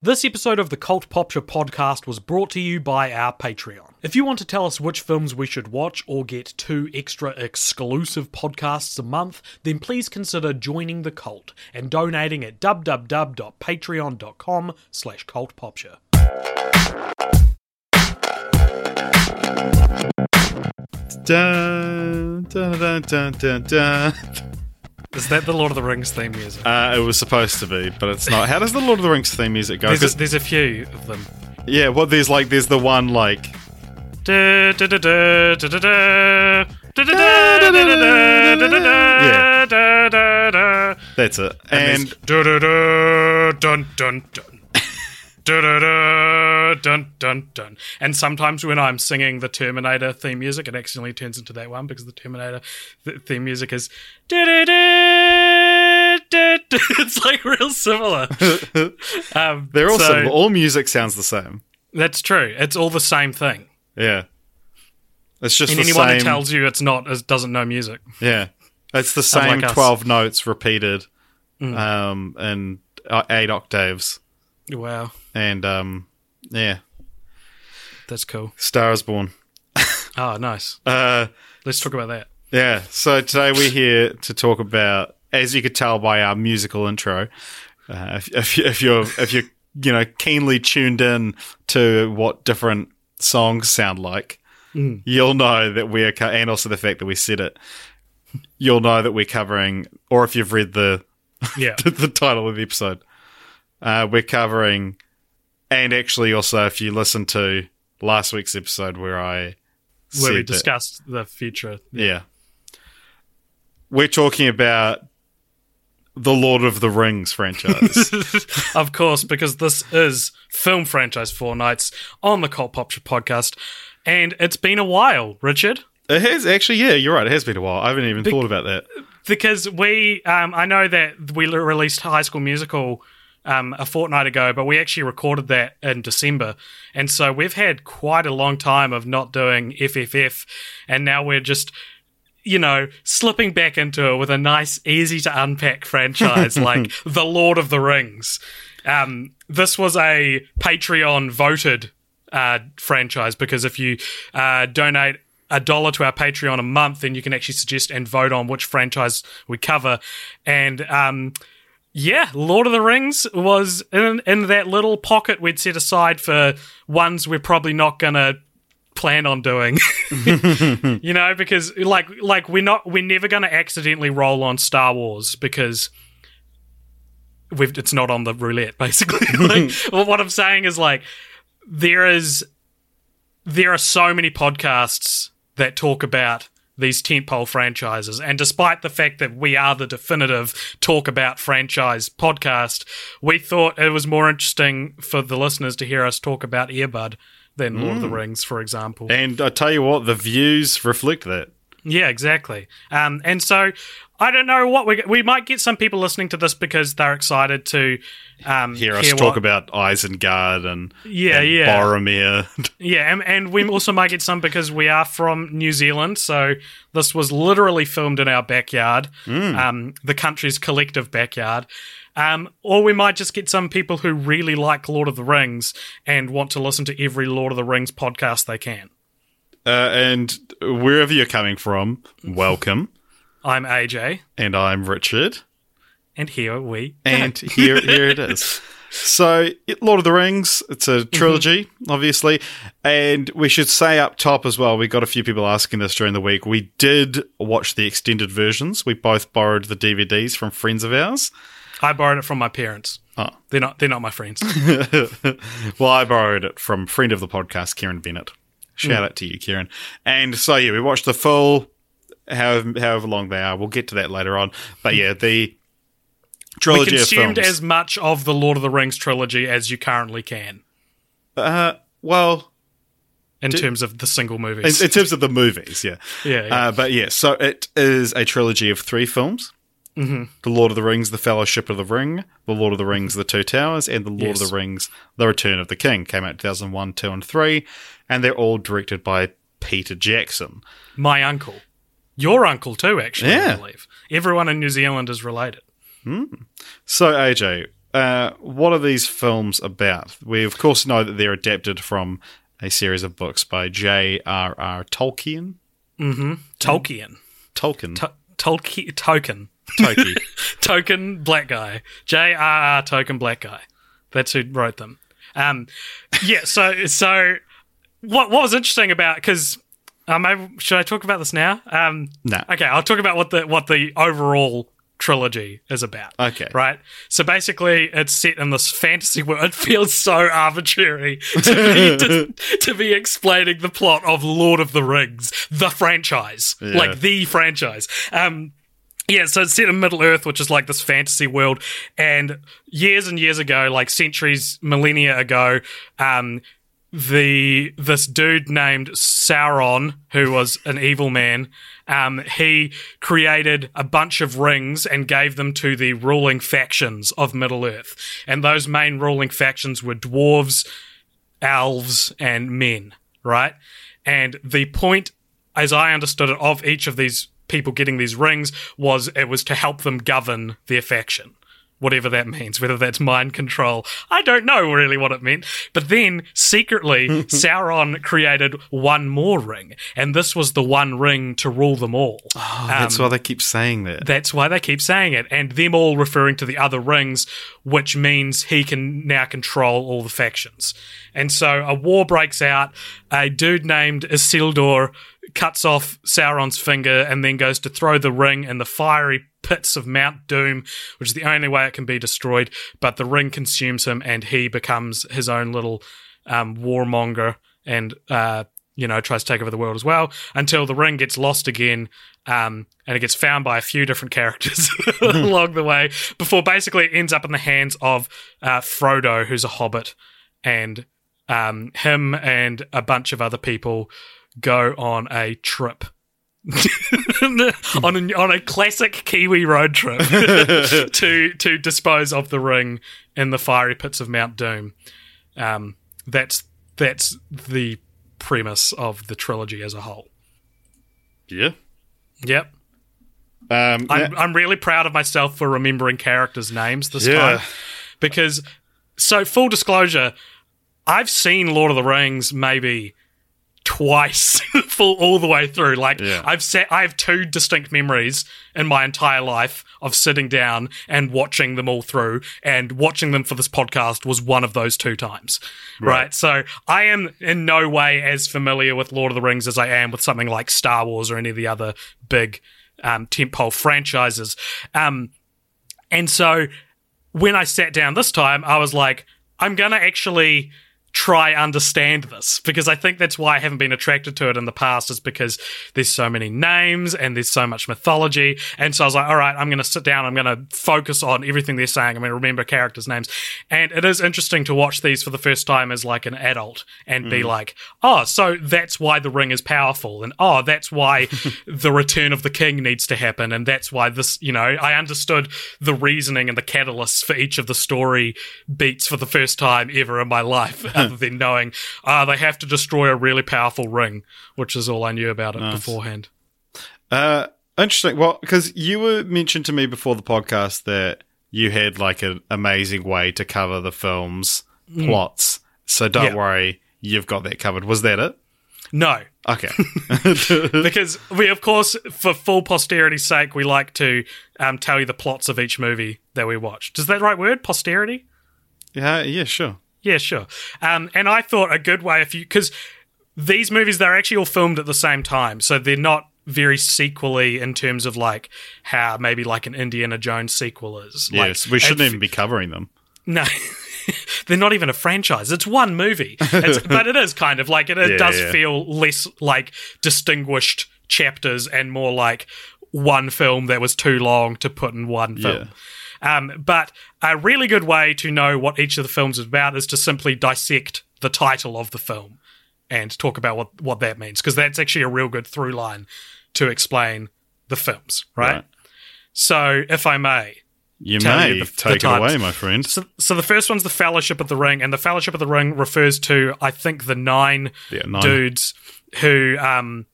This episode of the Cult Popture podcast was brought to you by our Patreon. If you want to tell us which films we should watch or get two extra exclusive podcasts a month, then please consider joining the cult and donating at www.patreon.com slash cultpopture. Dun, dun, dun, dun, dun, dun. Is that the Lord of the Rings theme music? Uh, it was supposed to be, but it's not. How does the Lord of the Rings theme music go? There's a, there's a few of them. yeah, well, there's like there's the one like Yeah. that's it, And and dun dun dun. Dun dun dun. And sometimes when I'm singing the Terminator theme music, it accidentally turns into that one because the Terminator th- theme music is. It's like real similar. Um, they're all so- similar. All music sounds the same. That's true. It's all the same thing. Yeah, it's just And anyone same. who tells you it's not is, doesn't know music. yeah, it's the same like. Mm. twelve notes repeated, um, in uh, eight octaves, Wow, and um, yeah, that's cool. Star is Born. Oh, nice. Uh, Let's talk about that. Yeah. So today we're here to talk about, as you could tell by our musical intro, uh, if, if, if you're if you're you know keenly tuned in to what different songs sound like, you'll know that we're co- and also the fact that we said it, you'll know that we're covering, or if you've read the Yeah. the title of the episode, uh, we're covering, and actually also if you listen to last week's episode where I Where we that- discussed the future. yeah. We're talking about the Lord of the Rings franchise. of course, because this is Film Franchise Fortnights on the Cult Popture podcast. And it's been a while, Richard, it has actually, yeah, you're right. It has been a while. I haven't even thought about that. because we, um, I know that we released High School Musical um, a fortnight ago, but we actually recorded that in December. And so we've had quite a long time of not doing FFF. And now we're just, you know, slipping back into it with a nice, easy to unpack franchise like The Lord of the Rings. Um, this was a Patreon voted uh, franchise because if you uh, donate a dollar to our Patreon a month, then you can actually suggest and vote on which franchise we cover. And um, yeah, Lord of the Rings was in in that little pocket we'd set aside for ones we're probably not gonna plan on doing. you know, because like like we're not we're never gonna accidentally roll on Star Wars because we've it's not on the roulette basically. like, well, what I'm saying is like there is there are so many podcasts that talk about these tentpole franchises, and despite the fact that we are the definitive talk about franchise podcast, we thought it was more interesting for the listeners to hear us talk about Earbud than Lord of the Rings, for example. And I tell you what, the views reflect that. Yeah, exactly. Um, and so I don't know what we we might get some people listening to this because they're excited to um, Hear us hear talk what- about Isengard and, Yeah, and yeah. Boromir. Yeah, and, and we also might get some because we are from New Zealand, so this was literally filmed in our backyard, um, the country's collective backyard. Um, or we might just get some people who really like Lord of the Rings and want to listen to every Lord of the Rings podcast they can. uh, and wherever you're coming from, welcome. I'm AJ, and I'm Richard. and here we And here, here it is. So, Lord of the Rings, it's a mm-hmm. trilogy, obviously. And we should say up top as well, we got a few people asking this during the week. We did watch the extended versions. We both borrowed the DVDs from friends of ours. I borrowed it from my parents. Oh. They're not they're not my friends. well, I borrowed it from friend of the podcast, Kieran Bennett. Shout mm. out to you, Kieran. And so, yeah, we watched the full, however, however long they are. We'll get to that later on. But yeah, the trilogy we of consumed as much of the Lord of the Rings trilogy as you currently can uh, well, in terms of the single in, movies. in terms of the movies, yeah. Yeah, yeah. Uh, but yeah, so it is a trilogy of three films. Mm-hmm. The Lord of the Rings, The Fellowship of the Ring, The Lord of the Rings, The Two Towers, and The Lord Yes. of the Rings, The Return of the King. Came out in 2001, 2, and 3. And they're all directed by Peter Jackson. My uncle. Your uncle, too, actually, Yeah. I believe. Everyone in New Zealand is related. So, AJ, uh, what are these films about? We, of course, know that they're adapted from a series of books by J.R.R. Tolkien. Tolkien. Tolkien. To- Tolkien. Token. Tolkien. Token black guy. J.R.R. Token black guy. That's who wrote them. Um, yeah. So so what what was interesting about because um, maybe, should I talk about this now? Um, No. Okay, I'll talk about what the what the overall trilogy is about. Okay. Right. So basically, it's set in this fantasy world. It feels so arbitrary to be, to, to be explaining the plot of Lord of the Rings, the franchise, like the franchise. Um, yeah, so it's set in Middle Earth, which is like this fantasy world. And years and years ago, like centuries, millennia ago, um, the this dude named Sauron, who was an evil man, um, he created a bunch of rings and gave them to the ruling factions of Middle Earth. And those main ruling factions were dwarves, elves, and men, right? And the point, as I understood it, of each of these people getting these rings was it was to help them govern their faction. Whatever that means, whether that's mind control, I don't know really what it meant. But then, secretly, Sauron created one more ring, and this was the one ring to rule them all. Oh, that's um, why they keep saying that. That's why they keep saying it, and them all referring to the other rings, which means he can now control all the factions. And so a war breaks out. A dude named Isildur cuts off Sauron's finger and then goes to throw the ring in the fiery pits of Mount Doom, which is the only way it can be destroyed. But the ring consumes him, and he becomes his own little um, warmonger and uh, you know tries to take over the world as well until the ring gets lost again um, and it gets found by a few different characters along the way before basically it ends up in the hands of uh, Frodo who's a hobbit and um, him and a bunch of other people go on a trip on a, on a classic Kiwi road trip to to dispose of the ring in the fiery pits of Mount Doom. Um, that's that's the premise of the trilogy as a whole. Yeah. Yep. Um, I'm, I'm really proud of myself for remembering characters' names this Yeah. time because, so full disclosure, I've seen Lord of the Rings maybe twice full all the way through. Like Yeah. I've sat, I have two distinct memories in my entire life of sitting down and watching them all through, and watching them for this podcast was one of those two times. Right. So I am in no way as familiar with Lord of the Rings as I am with something like Star Wars or any of the other big um, tentpole franchises. Um, and so when I sat down this time, I was like, I'm going to actually try understand this because I think that's why I haven't been attracted to it in the past is because there's so many names and there's so much mythology. And so I was like, all right, I'm going to sit down. I'm going to focus on everything they're saying. I'm going to remember characters' names. And it is interesting to watch these for the first time as like an adult and be mm. like, oh, so that's why the ring is powerful. And oh, that's why the return of the king needs to happen. And that's why this, you know, I understood the reasoning and the catalysts for each of the story beats for the first time ever in my life, other than knowing, ah, they have to destroy a really powerful ring, which is all I knew about it beforehand. Uh, interesting. Well, because you were mentioned to me before the podcast that you had like an amazing way to cover the film's plots. So don't Mm. Yeah. worry, you've got that covered. Was that it? No, Okay. because we, of course, for full posterity's sake, we like to um, tell you the plots of each movie that we watched. Is that the right word? Posterity? yeah. Yeah. Sure. Yeah, sure. Um, and I thought a good way if you because these movies they're actually all filmed at the same time, so they're not very sequely in terms of like how maybe like an Indiana Jones sequel is. Like, yes. We shouldn't even be covering them. No. They're not even a franchise. It's one movie. It's, but it is kind of like it, it Yeah, does yeah. feel less like distinguished chapters and more like one film that was too long to put in one film. Um, but a really good way to know what each of the films is about is to simply dissect the title of the film and talk about what, what that means, because that's actually a real good through line to explain the films, right? Right. So, if I may, You may you the- the take it away, my friend. so, so the first one's the Fellowship of the Ring, and the Fellowship of the Ring refers to, I think, the nine Yeah, nine. dudes who um,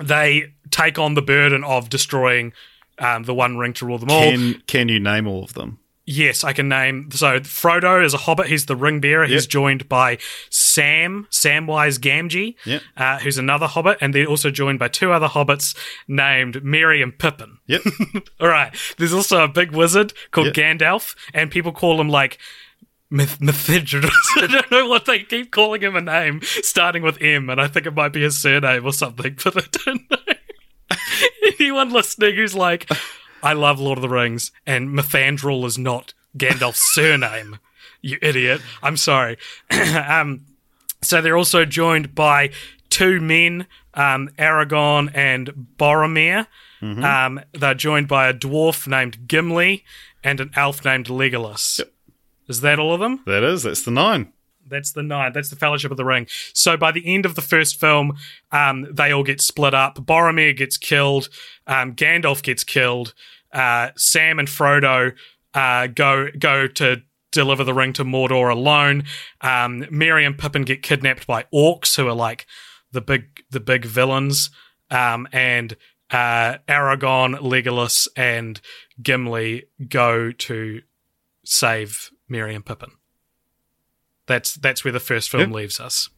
they take on the burden of destroying um, the One Ring to rule them all. Can can you name all of them? Yes, I can name. So Frodo is a hobbit. He's the ring bearer. He's Yep. joined joined by Sam, Samwise Gamgee, Yep. uh, who's another hobbit, and they're also joined by two other hobbits named Merry and Pippin. Yep. All right. There's also a big wizard called Yep. Gandalf, and people call him like Myth-. I don't know what they keep calling him a name starting with M, and I think it might be his surname or something, but I don't know. Anyone listening who's like, I love Lord of the Rings, and Mithandril is not Gandalf's surname, you idiot. I'm sorry. um, so they're also joined by two men, um, Aragorn and Boromir. Um, they're joined by a dwarf named Gimli and an elf named Legolas. Is that all of them? that is. That's the nine. That's the nine. That's the Fellowship of the Ring. So by the end of the first film, um, they all get split up. Boromir gets killed. Um, Gandalf gets killed. Uh, Sam and Frodo uh, go go to deliver the ring to Mordor alone. Um, Merry and Pippin get kidnapped by orcs, who are like the big the big villains. Um, and uh, Aragorn, Legolas, and Gimli go to save Merry and Pippin. That's that's where the first film Yep. leaves us.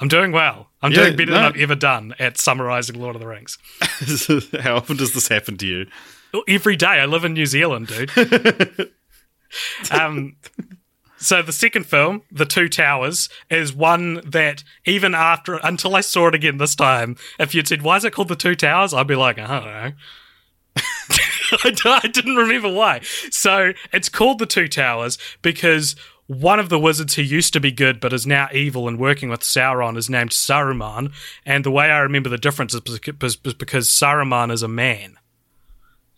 I'm doing well. I'm Yeah, doing better than. I've ever done at summarizing Lord of the Rings. How often does this happen to you? Every day. I live in New Zealand, dude. um, so the second film, The Two Towers, is one that even after until I saw it again this time, if you'd said why is it called The Two Towers, I'd be like, I don't know. I didn't remember why. So it's called The Two Towers because one of the wizards who used to be good but is now evil and working with Sauron is named Saruman. And the way I remember the difference is because Saruman is a man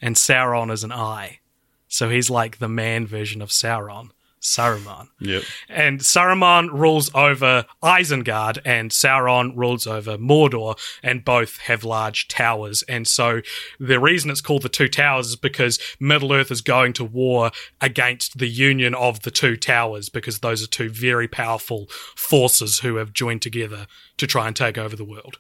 and Sauron is an eye. So he's like the man version of Sauron, Saruman. Yep. And Saruman rules over Isengard, and Sauron rules over Mordor, and both have large towers. And so the reason it's called the Two Towers is because Middle Earth is going to war against the union of the Two Towers, because those are two very powerful forces who have joined together to try and take over the world.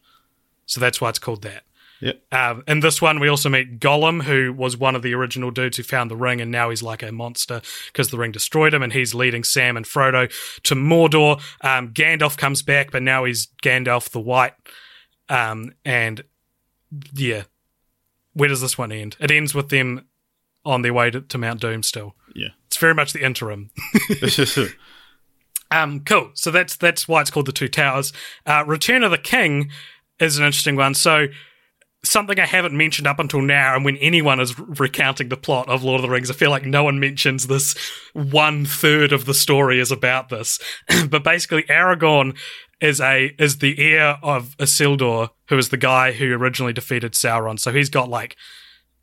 So that's why it's called that. Yep. Um, in this one, we also meet Gollum, who was one of the original dudes who found the ring, and now he's like a monster because the ring destroyed him, and he's leading Sam and Frodo to Mordor. Um, Gandalf comes back, but now he's Gandalf the White. Um, and yeah, where does this one end? It ends with them on their way to, to Mount Doom still. Yeah. It's very much the interim. Um, cool. So that's that's why it's called the Two Towers. Uh, Return of the King is an interesting one. So something I haven't mentioned up until now, and when anyone is recounting the plot of Lord of the Rings, I feel like no one mentions this. One third of the story is about this, but basically, Aragorn is a is the heir of Isildur, who is the guy who originally defeated Sauron. So he's got like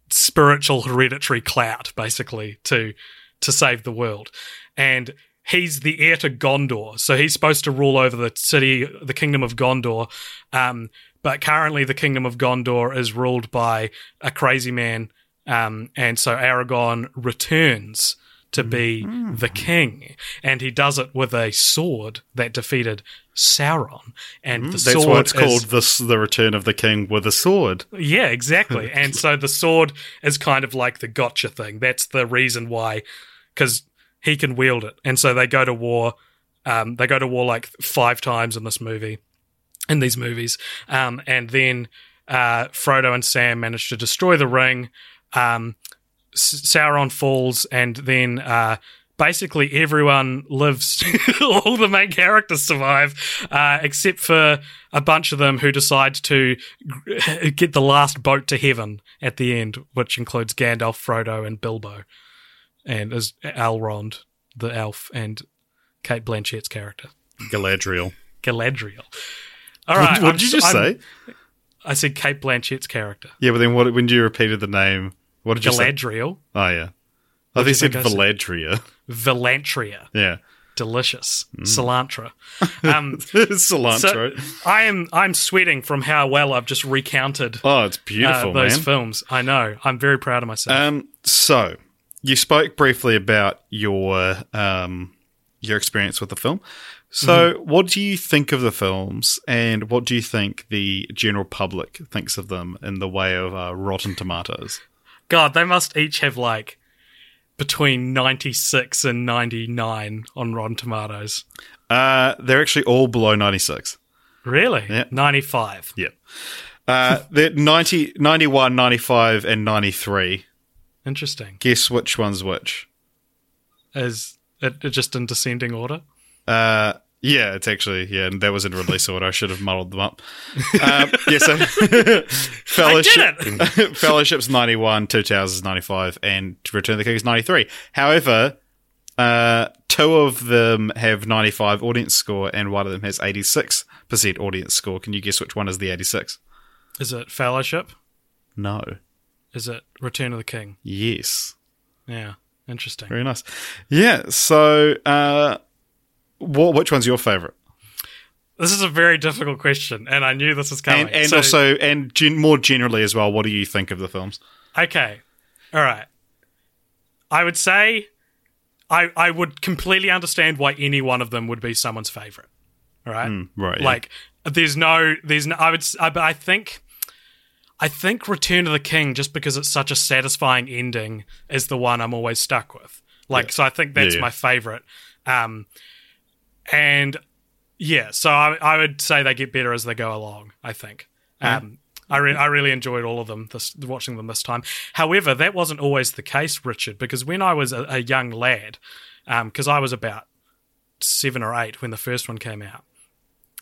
spiritual hereditary clout, basically, to to save the world, and he's the heir to Gondor, so he's supposed to rule over the city, the kingdom of Gondor. Um, but currently, the kingdom of Gondor is ruled by a crazy man, um, and so Aragorn returns to be the king, and he does it with a sword that defeated Sauron, and the That's why it's is- called this, the Return of the King with a sword. yeah, exactly. and so the sword is kind of like the gotcha thing. That's the reason why, because he can wield it. And so they go to war. Um, they go to war like five times in this movie, in these movies. Um, and then uh, Frodo and Sam manage to destroy the ring. Um, S- Sauron falls, and then uh, basically everyone lives. all the main characters survive, uh, except for a bunch of them who decide to g- get the last boat to heaven at the end, which includes Gandalf, Frodo, and Bilbo, and is Elrond, the elf, and Cate Blanchett's character, Galadriel. Galadriel. All right, what did you just I'm- say? I said Cate Blanchett's character, Yeah, but then what, when you repeated the name, what did you say? Galadriel. Oh, yeah. I think you said think I said? Valadria. Vilantria. Yeah. Delicious. Mm. Cilantro. Um, Cilantro. so I am I'm sweating from how well I've just recounted oh, it's uh, beautiful, those man. films. I know. I'm very proud of myself. Um, so you spoke briefly about your um your experience with the film. So, Mm-hmm. what do you think of the films, and what do you think the general public thinks of them in the way of uh, Rotten Tomatoes? God, they must each have like between 96 and 99 on Rotten Tomatoes. Uh, they're actually all below ninety six. Really? Yeah. 95. Yeah. Uh, they're 90, 91, 95, and 93. Interesting. Guess which one's which? Is it just in descending order? Uh, yeah, it's actually, yeah, and that was in release order. I should have muddled them up. Um, yeah, so Fellowship, Fellowship's 91, Two Towers is 95, and Return of the King is 93. However, uh, two of them have 95 audience score, and one of them has 86% audience score. Can you guess which one is the 86? Is it Fellowship? No. Is it Return of the King? Yes. Yeah. Interesting. Very nice. Yeah. So, uh, what? Which one's your favorite? This is a very difficult question, and I knew this was coming. And, and So- also, and gen- more generally as well, what do you think of the films? Okay. All right. I would say I I would completely understand why any one of them would be someone's favorite. All right? Right. yeah. Like there's no there's no I would I, but I think I think Return of the King just because it's such a satisfying ending is the one I'm always stuck with. Like so I think that's Yeah, yeah. my favorite. Um and yeah, so I I would say they get better as they go along, I think. Um I, re- I really enjoyed all of them this watching them this time. However, that wasn't always the case, Richard, because when I was a, a young lad, because I was about seven or eight when the first one came out,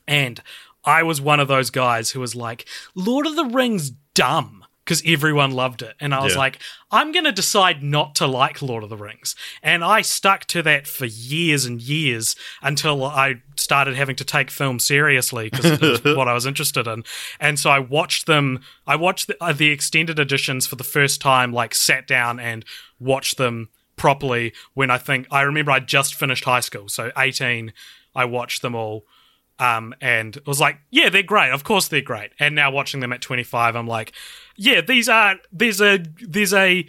and I was one of those guys who was like, Lord of the Rings dumb because everyone loved it. And I was Yeah. like, I'm going to decide not to like Lord of the Rings. And I stuck to that for years and years until I started having to take film seriously because it was what I was interested in. And so I watched them, I watched the, uh, the extended editions for the first time, like sat down and watched them properly when I think, I remember I just finished high school. So 18, I watched them all um, and was like, yeah, they're great. Of course, they're great. And now watching them at 25, I'm like, yeah, these are there's a there's a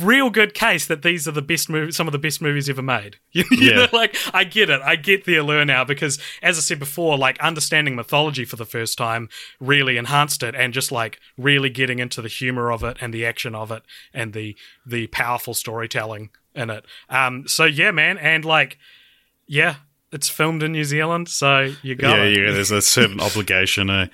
real good case that these are the best movies, some of the best movies ever made. You, you Yeah. know, like I get it, I get the allure now because, as I said before, like understanding mythology for the first time really enhanced it, and just like really getting into the humor of it and the action of it and the the powerful storytelling in it. Um, so yeah, man, and like, yeah, it's filmed in New Zealand, so you got yeah, it. yeah, there's a certain obligation. Uh,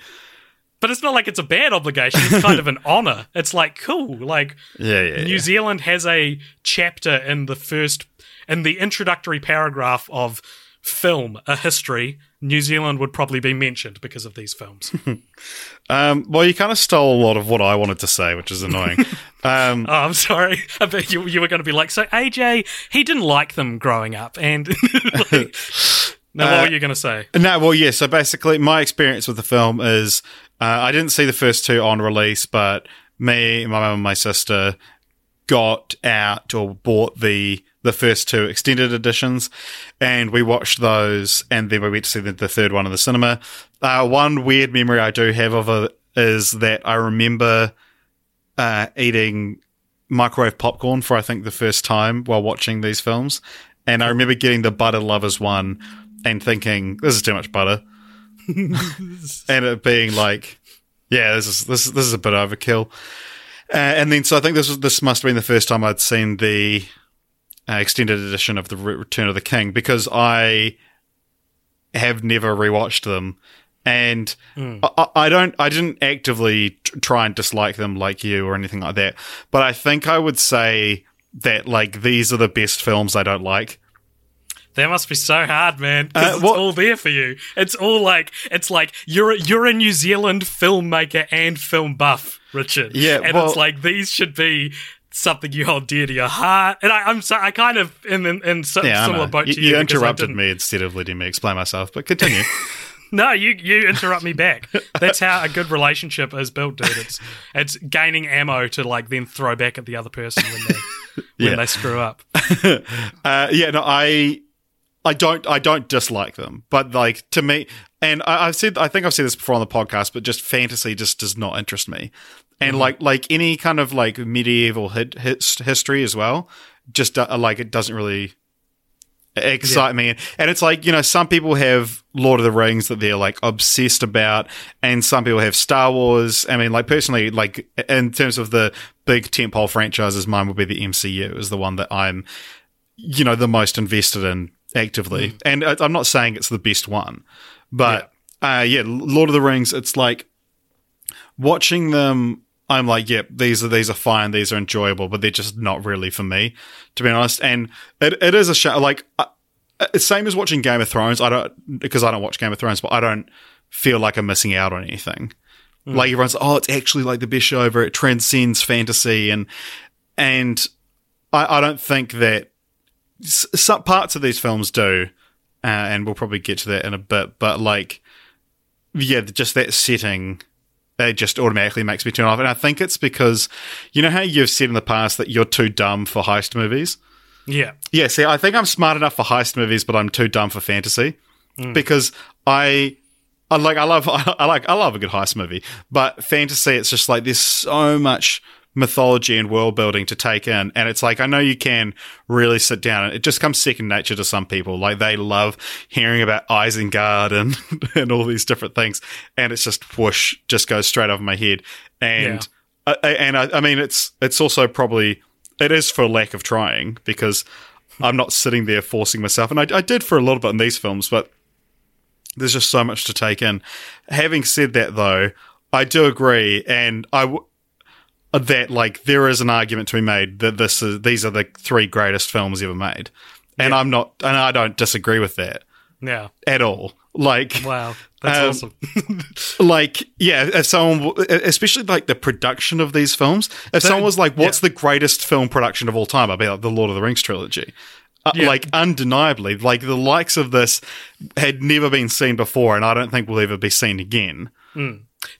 But it's not like it's a bad obligation. It's kind of an honor. It's like cool. Like yeah, yeah, New yeah. Zealand has a chapter in the first in the introductory paragraph of film, a history. New Zealand would probably be mentioned because of these films. Um, well, you kind of stole a lot of what I wanted to say, which is annoying. um, oh, I'm sorry. I bet you, you were going to be like, so AJ, he didn't like them growing up, and like, now what Uh, were you going to say? No, well, yeah. So basically, my experience with the film is uh, I didn't see the first two on release, but me, my mum, and my sister got out or bought the the first two extended editions, and we watched those, and then we went to see the, the third one in the cinema. Uh, one weird memory I do have of it is that I remember uh, eating microwave popcorn for I think the first time while watching these films, and I remember getting the butter lovers one and thinking this is too much butter, and it being like, yeah, this is this is, this is a bit overkill. Uh, and then so I think this was this must have been the first time I'd seen the uh, extended edition of the Return of the King because I have never rewatched them. And I, I- I don't, I didn't actively t- try and dislike them like you or anything like that. But I think I would say that like these are the best films I don't like. That must be so hard, man. 'cause Uh, it's all there for you. It's all like it's like you're a, you're a New Zealand filmmaker and film buff, Richard. Yeah, and well- it's like these should be something you hold dear to your heart. And I, I'm so I kind of in in, in so, Yeah, similar boat You, to you you. interrupted me instead of letting me explain myself, but continue. No, you you interrupt me back. That's how a good relationship is built, dude. It's it's gaining ammo to like then throw back at the other person when they when Yeah. they screw up. uh, yeah, no, I, I don't, I don't dislike them, but like to me, and I, I've said, I think I've said this before on the podcast, but just fantasy just does not interest me, and like, like any kind of like medieval hit, his, history as well, just uh, like it doesn't really excite me. And it's like, you know, some people have Lord of the Rings that they're like obsessed about, and some people have Star Wars. I mean, like personally, like in terms of the big tentpole franchises, mine would be the MCU is the one that I'm, you know, the most invested in actively. And I- I'm not saying it's the best one, but uh, yeah, Lord of the Rings, it's like watching them. I'm like, yep, these are these are fine, these are enjoyable, but they're just not really for me, to be honest. And it, it is a show. Like, uh, it's same as watching Game of Thrones. I don't because I don't watch Game of Thrones, but I don't feel like I'm missing out on anything. Like everyone's, oh, it's actually like the best show ever. It transcends fantasy, and and I, I don't think that some parts of these films do, uh, and we'll probably get to that in a bit. But like, yeah, just that setting it just automatically makes me turn off. And I think it's because you know how you've said in the past that you're too dumb for heist movies. Yeah. Yeah, see, I think I'm smart enough for heist movies, but I'm too dumb for fantasy because I. I like I love I like I love a good heist movie, but fantasy it's just like there's so much mythology and world building to take in, and it's like I know you can really sit down and it just comes second nature to some people. Like they love hearing about Isengard and and all these different things, and it's just whoosh, just goes straight over my head. And uh, and I, I mean it's it's also probably it is for lack of trying because I'm not sitting there forcing myself, and I, I did for a little bit in these films, but there's just so much to take in. Having said that, though, I do agree, and I w- that like there is an argument to be made that this is these are the three greatest films ever made, and I'm not, and I don't disagree with that Yeah. at all. Like, Wow. That's Um, awesome. like yeah if someone especially like the production of these films if someone was like what's the greatest film production of all time i'd be like the lord of the rings trilogy uh, Yeah. like undeniably like the likes of this had never been seen before and i don't think will ever be seen again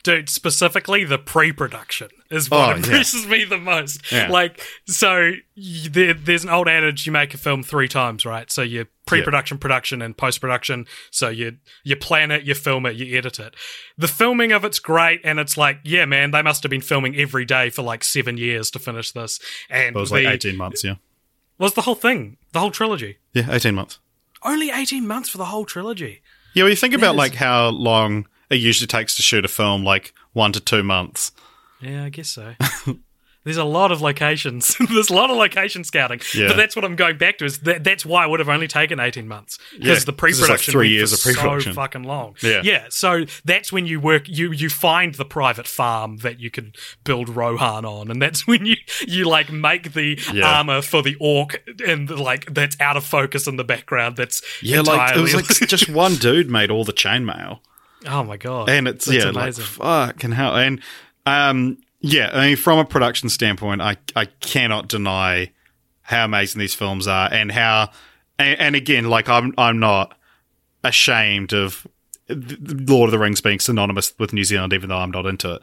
Dude, specifically the pre-production is what Oh, yeah. impresses me the most. Yeah. Like, so y- there, there's an old adage: you make a film three times, right? So you pre-production, production, and post-production. So you you plan it, you film it, you edit it. The filming of it's great, and it's like, yeah, man, they must have been filming every day for like seven years to finish this. And it was the, like 18 months yeah was the whole thing, the whole trilogy. yeah 18 months Only eighteen months for the whole trilogy. yeah well you think about is- like how long it usually takes to shoot a film like one to two months Yeah, I guess so. There's a lot of locations. There's a lot of location scouting. Yeah. But that's what I'm going back to. Is that, that's why it would have only taken 18 months because the 'cause it's like pre-production three years of pre-production. so fucking long. Yeah. yeah. So that's when you work. You you find the private farm that you can build Rohan on, and that's when you you like make the Yeah. armor for the orc and the, like that's out of focus in the background. That's yeah like it was like just one dude made all the chainmail oh my god, and it's That's yeah, amazing. like fucking hell. And um, yeah, I mean, from a production standpoint, I I cannot deny how amazing these films are, and how, and, and again, like I'm I'm not ashamed of Lord of the Rings being synonymous with New Zealand, even though I'm not into it.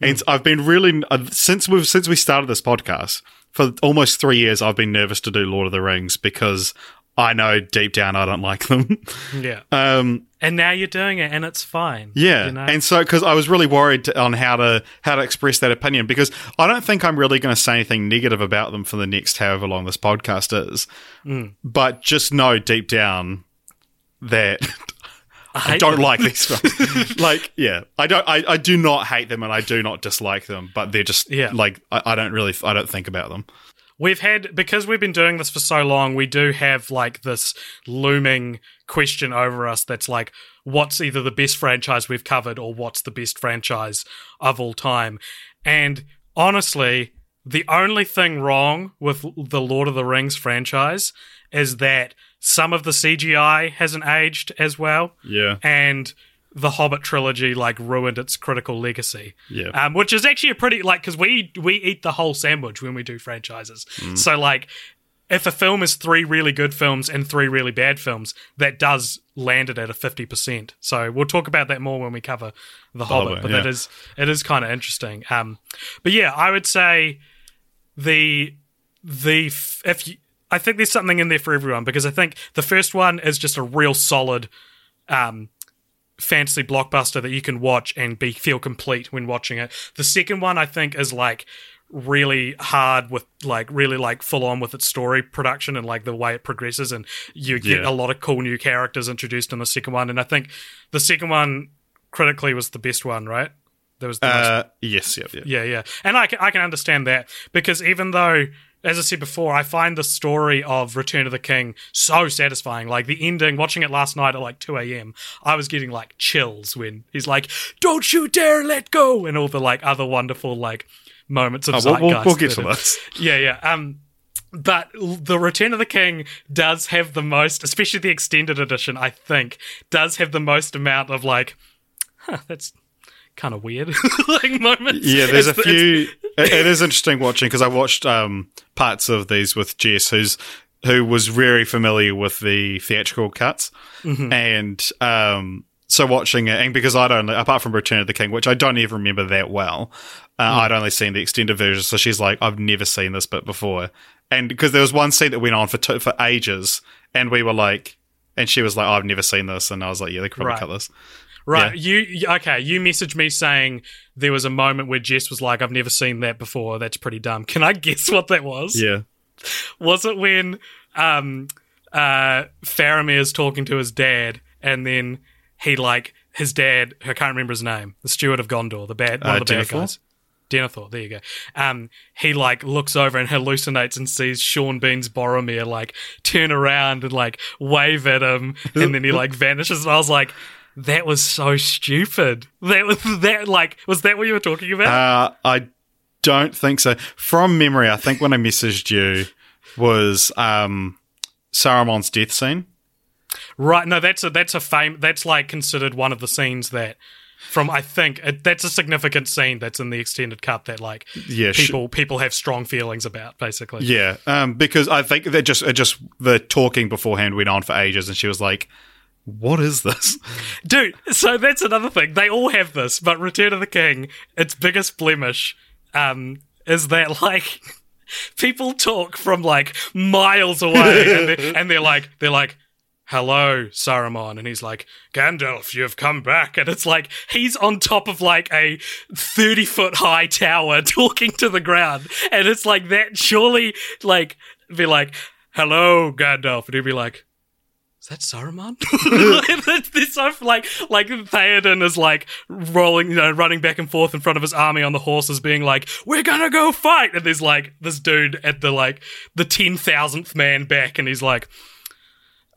And I've been really since we have since we started this podcast for almost three years. I've been nervous to do Lord of the Rings because I know deep down I don't like them. yeah. um, And now you're doing it, and it's fine. yeah, you know? and so because I was really worried to- on how to how to express that opinion because I don't think I'm really going to say anything negative about them for the next however long this podcast is. Mm. But just know deep down that I, hate don't them. like these films. like, yeah, I don't. I, I do not hate them, and I do not dislike them. But they're just Yeah. like I, I don't really. I don't think about them. We've had because we've been doing this for so long, we do have like this looming question over us that's like what's either the best franchise we've covered or what's the best franchise of all time. And honestly, the only thing wrong with the Lord of the Rings franchise is that some of the CGI hasn't aged as well Yeah, and the Hobbit trilogy like ruined its critical legacy. Yeah. Um, which is actually a pretty like because we we eat the whole sandwich when we do franchises. So like if a film is three really good films and three really bad films, that does land it at a fifty percent. So we'll talk about that more when we cover the Hobbit. Hobbit, but yeah. that is it is kind of interesting. Um, but yeah, I would say the the f- if you, I think there's something in there for everyone because I think the first one is just a real solid um, fantasy blockbuster that you can watch and be feel complete when watching it. The second one I think is like really hard with like really like full on with its story production and like the way it progresses and you get Yeah. a lot of cool new characters introduced in the second one and I think the second one critically was the best one, right? There was the most Uh, yes, yeah, yep. yeah, yeah. And I can, I can understand that because even though, as I said before, I find the story of Return of the King so satisfying. Like the ending, watching it last night at like 2 a.m., I was getting like chills when he's like, don't you dare let go, and all the like other wonderful like moments of Oh, we'll, we'll, we'll get to this. yeah, yeah. Um, but the Return of the King does have the most, especially the extended edition. I think does have the most amount of like, huh, that's kind of weird, like moments. Yeah, there's a It's- it's- few. it- it is interesting watching because I watched um, parts of these with Jess, who's who was very familiar with the theatrical cuts, Mm-hmm. and um, so watching it, and because I'd only, apart from Return of the King, which I don't even remember that well, uh, Mm. I'd only seen the extended version. So she's like, "I've never seen this bit before," and because there was one scene that went on for t- for ages, and we were like, and she was like, "I've never seen this," and I was like, "Yeah, they could probably Right. cut this." Right. You you- okay? You messaged me saying there was a moment where Jess was like, "I've never seen that before. That's pretty dumb." Can I guess what that was? Yeah. Was it when um uh Faramir is talking to his dad and then he like his dad I can't remember his name, the steward of Gondor, the bad one Uh, of the bad Denethor? guys. Denethor, there you go. Um, he like looks over and hallucinates and sees Sean Bean's Boromir like turn around and like wave at him, and then he like vanishes. And I was like, that was so stupid. That was that like was that what you were talking about? Uh, I don't think so. From memory, I think when I messaged you was um, Saruman's death scene. Right. No, that's a that's a fame. That's like considered one of the scenes that from I think it, that's a significant scene that's in the extended cut that like Yeah, sh- people people have strong feelings about basically. Yeah, um, because I think that just it just the talking beforehand went on for ages, and she was like, "What is this?" Dude, so that's another thing. They all have this, but Return of the King, its biggest blemish, um, is that like people talk from like miles away, and they're, and they're like they're like. Hello, Saruman. And he's like, Gandalf, you've come back. And it's like, he's on top of like a 30 foot high tower talking to the ground. And it's like that, surely, like, be like, hello, Gandalf. And he'd be like, is that Saruman? this so like like Theoden is like rolling, you know, running back and forth in front of his army on the horses, being like, "We're gonna go fight!" And there's like this dude at the like the ten thousandth man back, and he's like.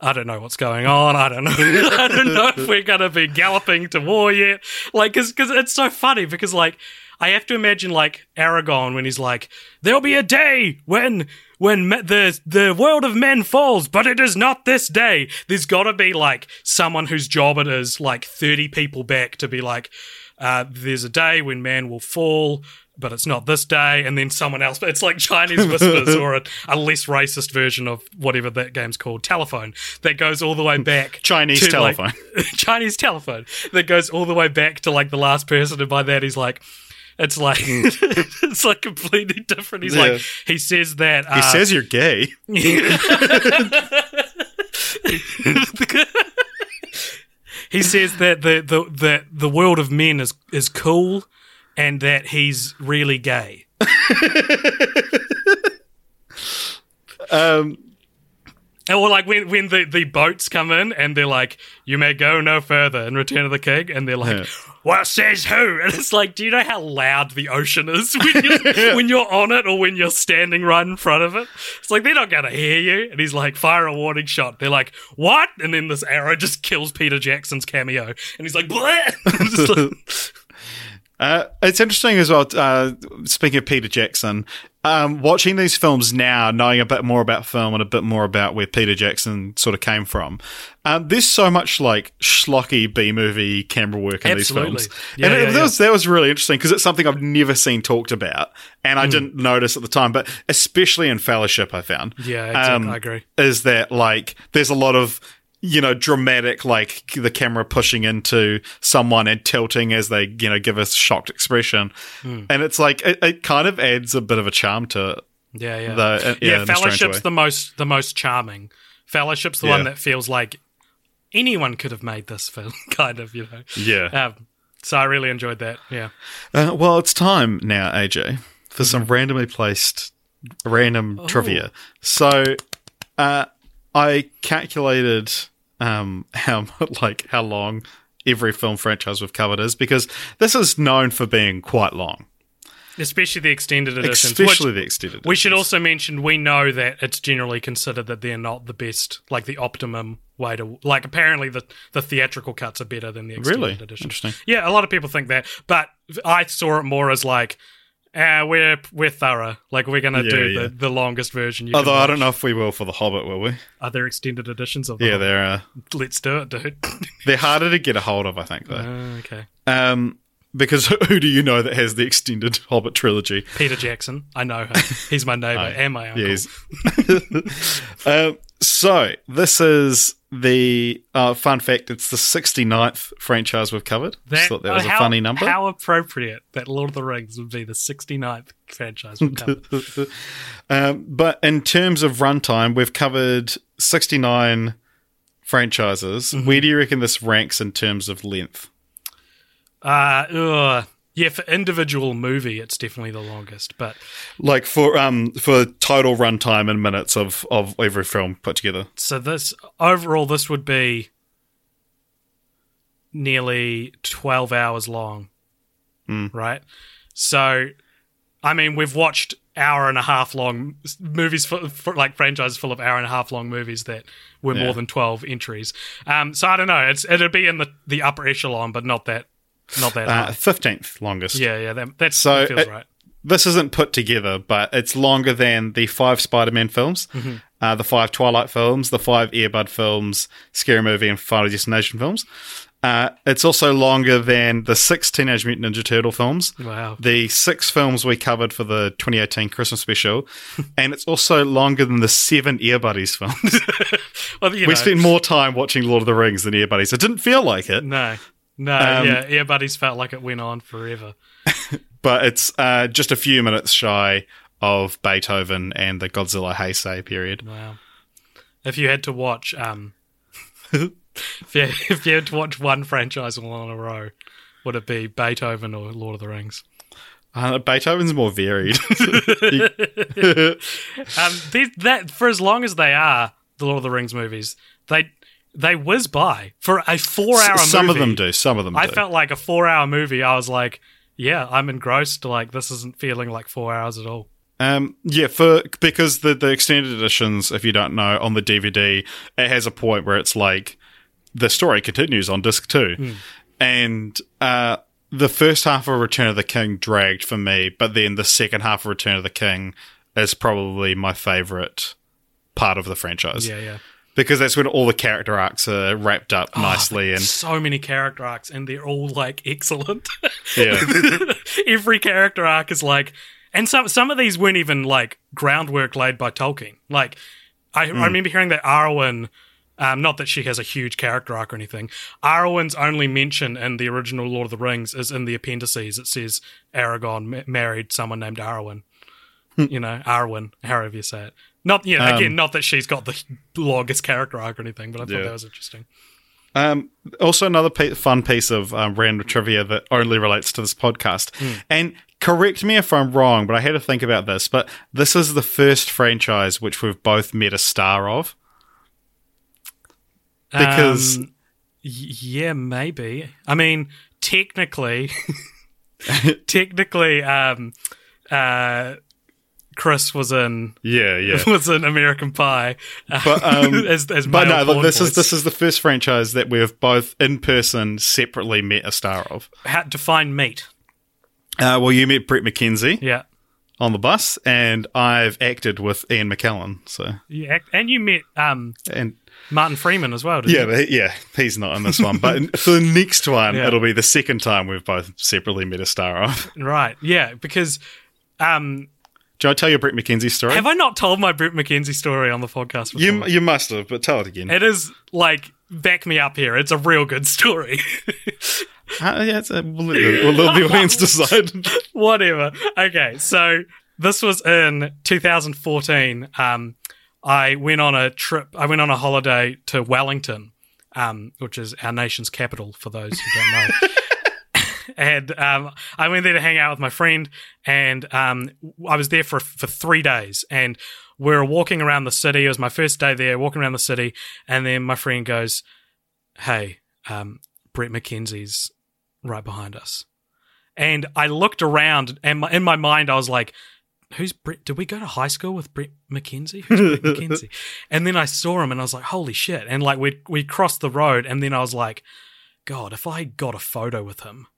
I don't know what's going on. I don't know. I don't know if we're gonna be galloping to war yet. Like, cause, cause it's so funny because like I have to imagine like Aragorn when he's like, "There'll be a day when when me- the the world of men falls, but it is not this day." There's got to be like someone whose job it is, like thirty people back, to be like, uh, "There's a day when man will fall." But it's not this day, and then someone else. But it's like Chinese whispers, or a, a less racist version of whatever that game's called, telephone, that goes all the way back. Chinese to, like- telephone. Chinese telephone that goes all the way back to like the last person, and by that he's like, it's like it's like completely different. He's Yeah. like he says that uh, He says you're gay. he says that the the the the world of men is is cool, and that he's really gay. Um, Or like when when the, the boats come in and they're like, "You may go no further" in Return of the King, and they're like, Yeah. "What says who?" And it's like, do you know how loud the ocean is when you're, when you're on it or when you're standing right in front of it? It's like they're not gonna hear you. And he's like, "Fire a warning shot." They're like, "What?" And then this arrow just kills Peter Jackson's cameo, and he's like, "Bleh!" Like- Uh, it's interesting as well. Uh, speaking of Peter Jackson, um, watching these films now, knowing a bit more about film and a bit more about where Peter Jackson sort of came from, um, there's so much like schlocky B movie camera work in Absolutely. these films, Yeah, and it- yeah, that yeah. was that was really interesting because it's something I've never seen talked about, and Hmm. I didn't notice at the time, but especially in Fellowship, I found, yeah, exactly. Um, I agree. is that like there's a lot of you know dramatic like the camera pushing into someone and tilting as they you know give a shocked expression Hmm. and it's like it, it kind of adds a bit of a charm to Yeah, yeah, Though, uh, yeah, yeah. in a strange Fellowship's the most the most charming. Fellowship's the Yeah. one that feels like anyone could have made this film, kind of, you know. Yeah. Um, so I really enjoyed that. Yeah. Uh, well, it's time now, AJ, for some randomly placed random trivia. So, uh, I calculated um, how like how long every film franchise we've covered is because this is known for being quite long, Especially the extended editions. especially which the extended. we should also mention we know that it's generally considered that they're not the best, like the optimum way to like. Apparently, the the theatrical cuts are better than the extended Really? edition. Interesting. Yeah, a lot of people think that, but I saw it more as like. Uh, we're we're thorough. Like we're gonna Yeah, do yeah. the, the longest version. You Although I don't know if we will for the Hobbit, will we? Are there extended editions of? The Yeah, they're uh, Let's do it, dude. they're harder to get a hold of, I think, though. Uh, okay. Um, because who do you know that has the extended Hobbit trilogy? Peter Jackson. I know him. He's my neighbor and my uncle. He's- um, so this is the uh, fun fact. It's the 69th franchise we've covered. Just thought that was uh, a funny number. How appropriate that Lord of the Rings would be the 69th franchise we've covered. um, but in terms of runtime, we've covered 69 franchises. Mm-hmm. Where do you reckon this ranks in terms of length? uh, ugh. Yeah, for individual movie, it's definitely the longest. But Like for um for total runtime in minutes of of every film put together. so this overall, this would be nearly 12 hours long, Hmm. right? So, I mean, we've watched hour and a half long movies for, for like franchises full of hour and a half long movies that were Yeah. more than 12 entries. Um, so I don't know. It's it'd be in the, the upper echelon, but not that not that Uh, high. 15th longest. Yeah, yeah, that, that So, feels it- right. this isn't put together, but it's longer than the five Spider-Man films, Mm-hmm. uh, the five Twilight films, the five Air Bud films, Scary Movie, and Final Destination films. Uh, it's also longer than the six Teenage Mutant Ninja Turtle films, Wow. the six films we covered for the 2018 Christmas special, and it's also longer than the seven Air Buddies films. Well, we know, spent more time watching Lord of the Rings than Air Buddies. It didn't feel like it, no, no, Um, yeah, Air Buddies felt like it went on forever. but it's uh, just a few minutes shy of Beethoven and the Godzilla Heisei period. Wow. If you had to watch, um, if, you, if you had to watch one franchise all in a row, would it be Beethoven or Lord of the Rings? Uh, Beethoven's more varied. Um, these, that for as long as they are the Lord of the Rings movies, they they whiz by for a four-hour. Movie. Some of them do. Some of them I do. felt like a four-hour movie. I was like, yeah, I'm engrossed. Like this isn't feeling like four hours at all. um, yeah, for because the the extended editions, if you don't know, on the DVD, it has a point where it's like the story continues on disc two, Hmm. and uh, the first half of Return of the King dragged for me, but then the second half of Return of the King is probably my favorite part of the franchise Yeah, yeah. Because that's when all the character arcs are wrapped up Oh, nicely and so many character arcs, and they're all like excellent. yeah. Every character arc is like, and some some of these weren't even like groundwork laid by Tolkien. Like, I, I remember hearing that Arwen. Um, not that she has a huge character arc or anything. Arwen's only mention in the original Lord of the Rings is in the appendices. It says Aragorn ma- married someone named Arwen. you know, Arwen, however you say it. Not, you know, Um, again, not that she's got the longest character arc or anything, but I thought Yeah. that was interesting. Um, also, another pe- fun piece of um, random trivia that only relates to this podcast. And correct me if I'm wrong, but I had to think about this. But this is the first franchise which we've both met a star of. Because- Um, yeah, maybe. I mean, technically, technically, um, uh, Chris was in Yeah, yeah. was in American Pie, But, um, as, as But no, look, this is this is the first franchise that we've both in person separately met a star of. How to find meat. Uh, well, you met Bret McKenzie Yeah, on the bus, and I've acted with Ian McKellen. So, you act- and you met um, and Martin Freeman as well. Didn't Yeah, he- yeah, he's not in this one. But for the next one, Yeah. it'll be the second time we've both separately met a star of. right. Yeah, because um, Do I tell you a Bret McKenzie story? have I not told my Bret McKenzie story on the podcast? Before? you you must have, but tell it again. it is like back me up here. It's a real good story. Uh, yeah, it's, uh, we'll, we'll let the audience decide. Whatever. Okay, so this was in 2014. Um, I went on a trip. I went on a holiday to Wellington, um, which is our nation's capital. For those who don't know. and um, I went there to hang out with my friend, and um, I was there for for three days, and we were walking around the city. It was my first day there, walking around the city, and then my friend goes, "Hey, um, Bret McKenzie's right behind us," and I looked around, and my, in my mind, I was like. Who's Bret? Did we go to high school with Bret McKenzie? Who's Bret McKenzie? And then I saw him, and I was like, "Holy shit!" And like we we crossed the road, and then I was like, "God, if I got a photo with him,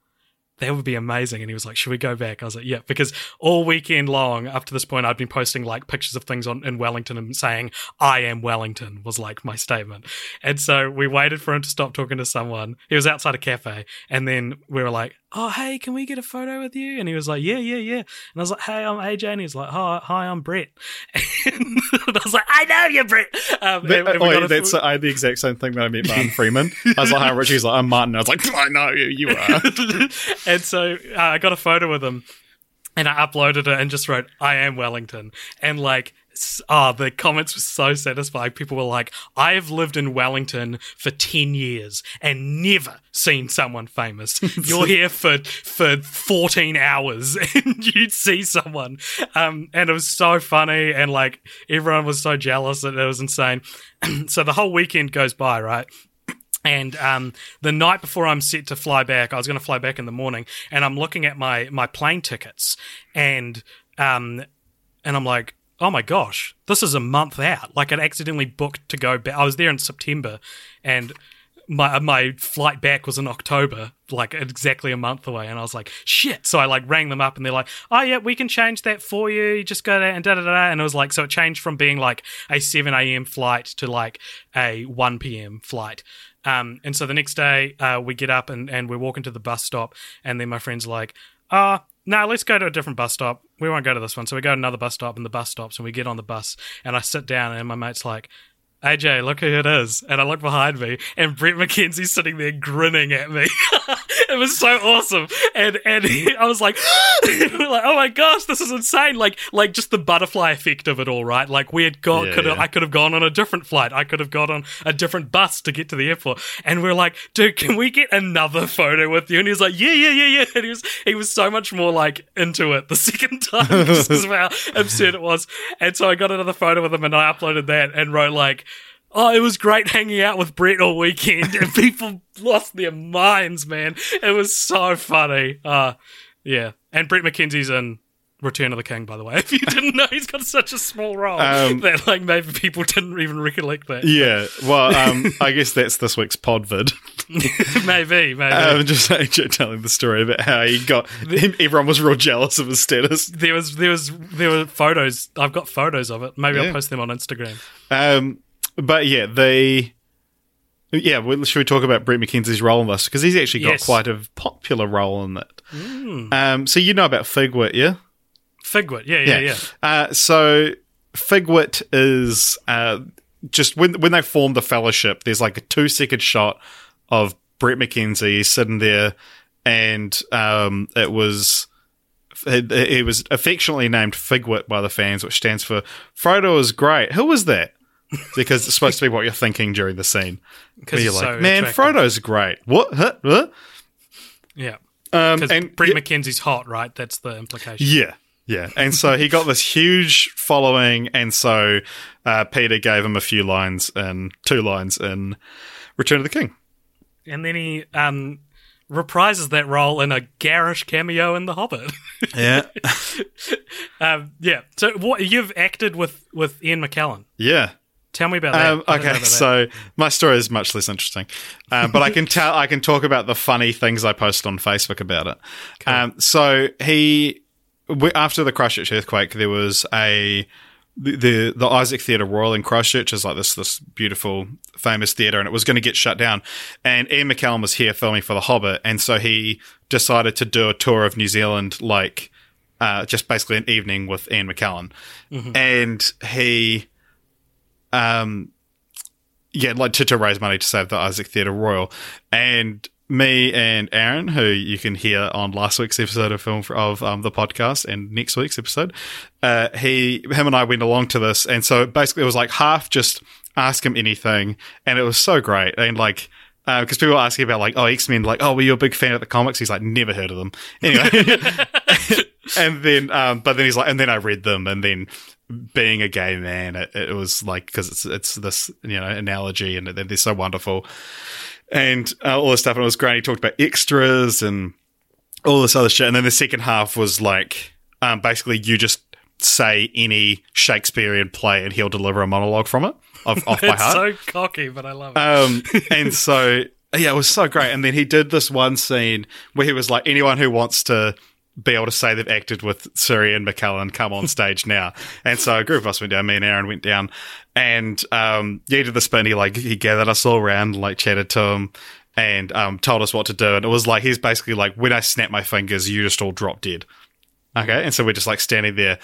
that would be amazing. And he was like, Should we go back? I was like, Yeah, because all weekend long, up to this point, I'd been posting like pictures of things on in Wellington and saying, I am Wellington was like my statement. And so we waited for him to stop talking to someone. He was outside a cafe. And then we were like, Oh, hey, can we get a photo with you? And he was like, Yeah, yeah, yeah. And I was like, Hey, I'm AJ. And he's like, Hi, hi I'm Bret. And I was like, I know you're Bret. Um, That- and- and oh, got a- that's I had the exact same thing when I met Martin Freeman. I was like, "Hi, Richie." He's like, "I'm Martin." I was like, "I know you, you are." and so uh, I got a photo with him and I uploaded it and just wrote, I am Wellington. And like, s- oh, the comments were so satisfying. People were like, I have lived in Wellington for 10 years and never seen someone famous. You're here for, for 14 hours and you'd see someone. Um, and it was so funny. And like, everyone was so jealous and it was insane. so the whole weekend goes by, right? And um, the night before I'm set to fly back, I was going to fly back in the morning, and I'm looking at my my plane tickets, and um, and I'm like, oh my gosh, this is a month out. Like I'd accidentally booked to go back. I was there in September, and my my flight back was in October, like exactly a month away. And I was like, shit. So I like rang them up, and they're like, oh yeah, we can change that for you. You just go there and da da da. And it was like, so it changed from being like a seven a.m. flight to like a one p.m. flight. Um, and so the next day, uh, we get up and, and we're walking to the bus stop, and then my friend's like, uh, no, let's go to a different bus stop. We won't go to this one. So we go to another bus stop, and the bus stops, and we get on the bus, and I sit down, and my mate's like, AJ, look who it is. And I look behind me, and Bret McKenzie's sitting there grinning at me. it was so awesome. And and I was like, like, oh my gosh, this is insane. Like like just the butterfly effect of it all, right? Like we had got Yeah, could yeah. I could have gone on a different flight. I could have got on a different bus to get to the airport. And we are like, dude, can we get another photo with you? And he was like, yeah, yeah, yeah, yeah. And he was he was so much more like into it the second time just because of how absurd it was. And so I got another photo with him and I uploaded that and wrote like Oh, it was great hanging out with Bret all weekend, and people lost their minds, man. It was so funny. Uh, yeah, and Bret McKenzie's in Return of the King, by the way. If you didn't know, he's got such a small role Um, that like maybe people didn't even recollect that. yeah. Well, um, I guess that's this week's pod vid. maybe, maybe. Um, just AJ telling the story about how he got. Everyone was real jealous of his status. there was there was there were photos. I've got photos of it. Maybe Yeah. I'll post them on Instagram. Um, but yeah, the yeah. Well, should we talk about Bret McKenzie's role in this because he's actually got Yes. quite a popular role in it. Um, so you know about Figwit, yeah? Figwit, yeah, yeah, yeah. Uh, so Figwit is uh, just when when they formed the fellowship. There's like a two second shot of Bret McKenzie sitting there, and um, it was. It, it was affectionately named Figwit by the fans, which stands for Frodo is great. Who was that? Because it's supposed to be what you're thinking during the scene. Because you're like, so man, attractive." Frodo's great. What? Huh? Huh? Yeah, Um, and Bret yeah, McKenzie's hot, right? That's the implication. yeah, yeah. And so he got this huge following, and so uh, Peter gave him a few lines and two lines in Return of the King. and then he um, reprises that role in a garish cameo in The Hobbit. Yeah, um, yeah. So what you've acted with with Ian McKellen? yeah. Tell me about that. Um, I okay, about that. so my story is much less interesting, um, but I can tell I can talk about the funny things I post on Facebook about it. Um, so he, we, after the Christchurch earthquake, there was a the, the Isaac Theatre Royal in Christchurch is like this this beautiful famous theatre, and it was going to get shut down. And Ian McKellen was here filming for The Hobbit, and so he decided to do a tour of New Zealand, like uh, just basically an evening with Ian McKellen, and he um yeah, like to, to raise money to save the Isaac Theatre Royal. And me and Aaron, who you can hear on last week's episode of film of um, the podcast and next week's episode, uh, he, him, and I went along to this, and so basically it was like half just ask him anything, and it was so great, and like because uh, people were asking about like, oh, X Men, like, oh, were you a big fan of the comics? He's like, never heard of them. Anyway, and then, um, but then he's like, and then I read them, and then being a gay man, it, it was like because it's it's this you know analogy, and they're so wonderful, and uh, all this stuff, and it was great. He talked about extras and all this other shit, and then the second half was like, um, basically you just say any Shakespearean play, and he'll deliver a monologue from it off, off by heart. so cocky, but I love it. Um, and so yeah, it was so great. And then he did this one scene where he was like, anyone who wants to be able to say they've acted with Sir Ian McKellen come on stage now. And so a group of us went down, me and Aaron went down and um he did the spin, he like he gathered us all around, like chatted to him and um told us what to do. And it was like he's basically like, when I snap my fingers, you just all drop dead. Okay. And so we're just like standing there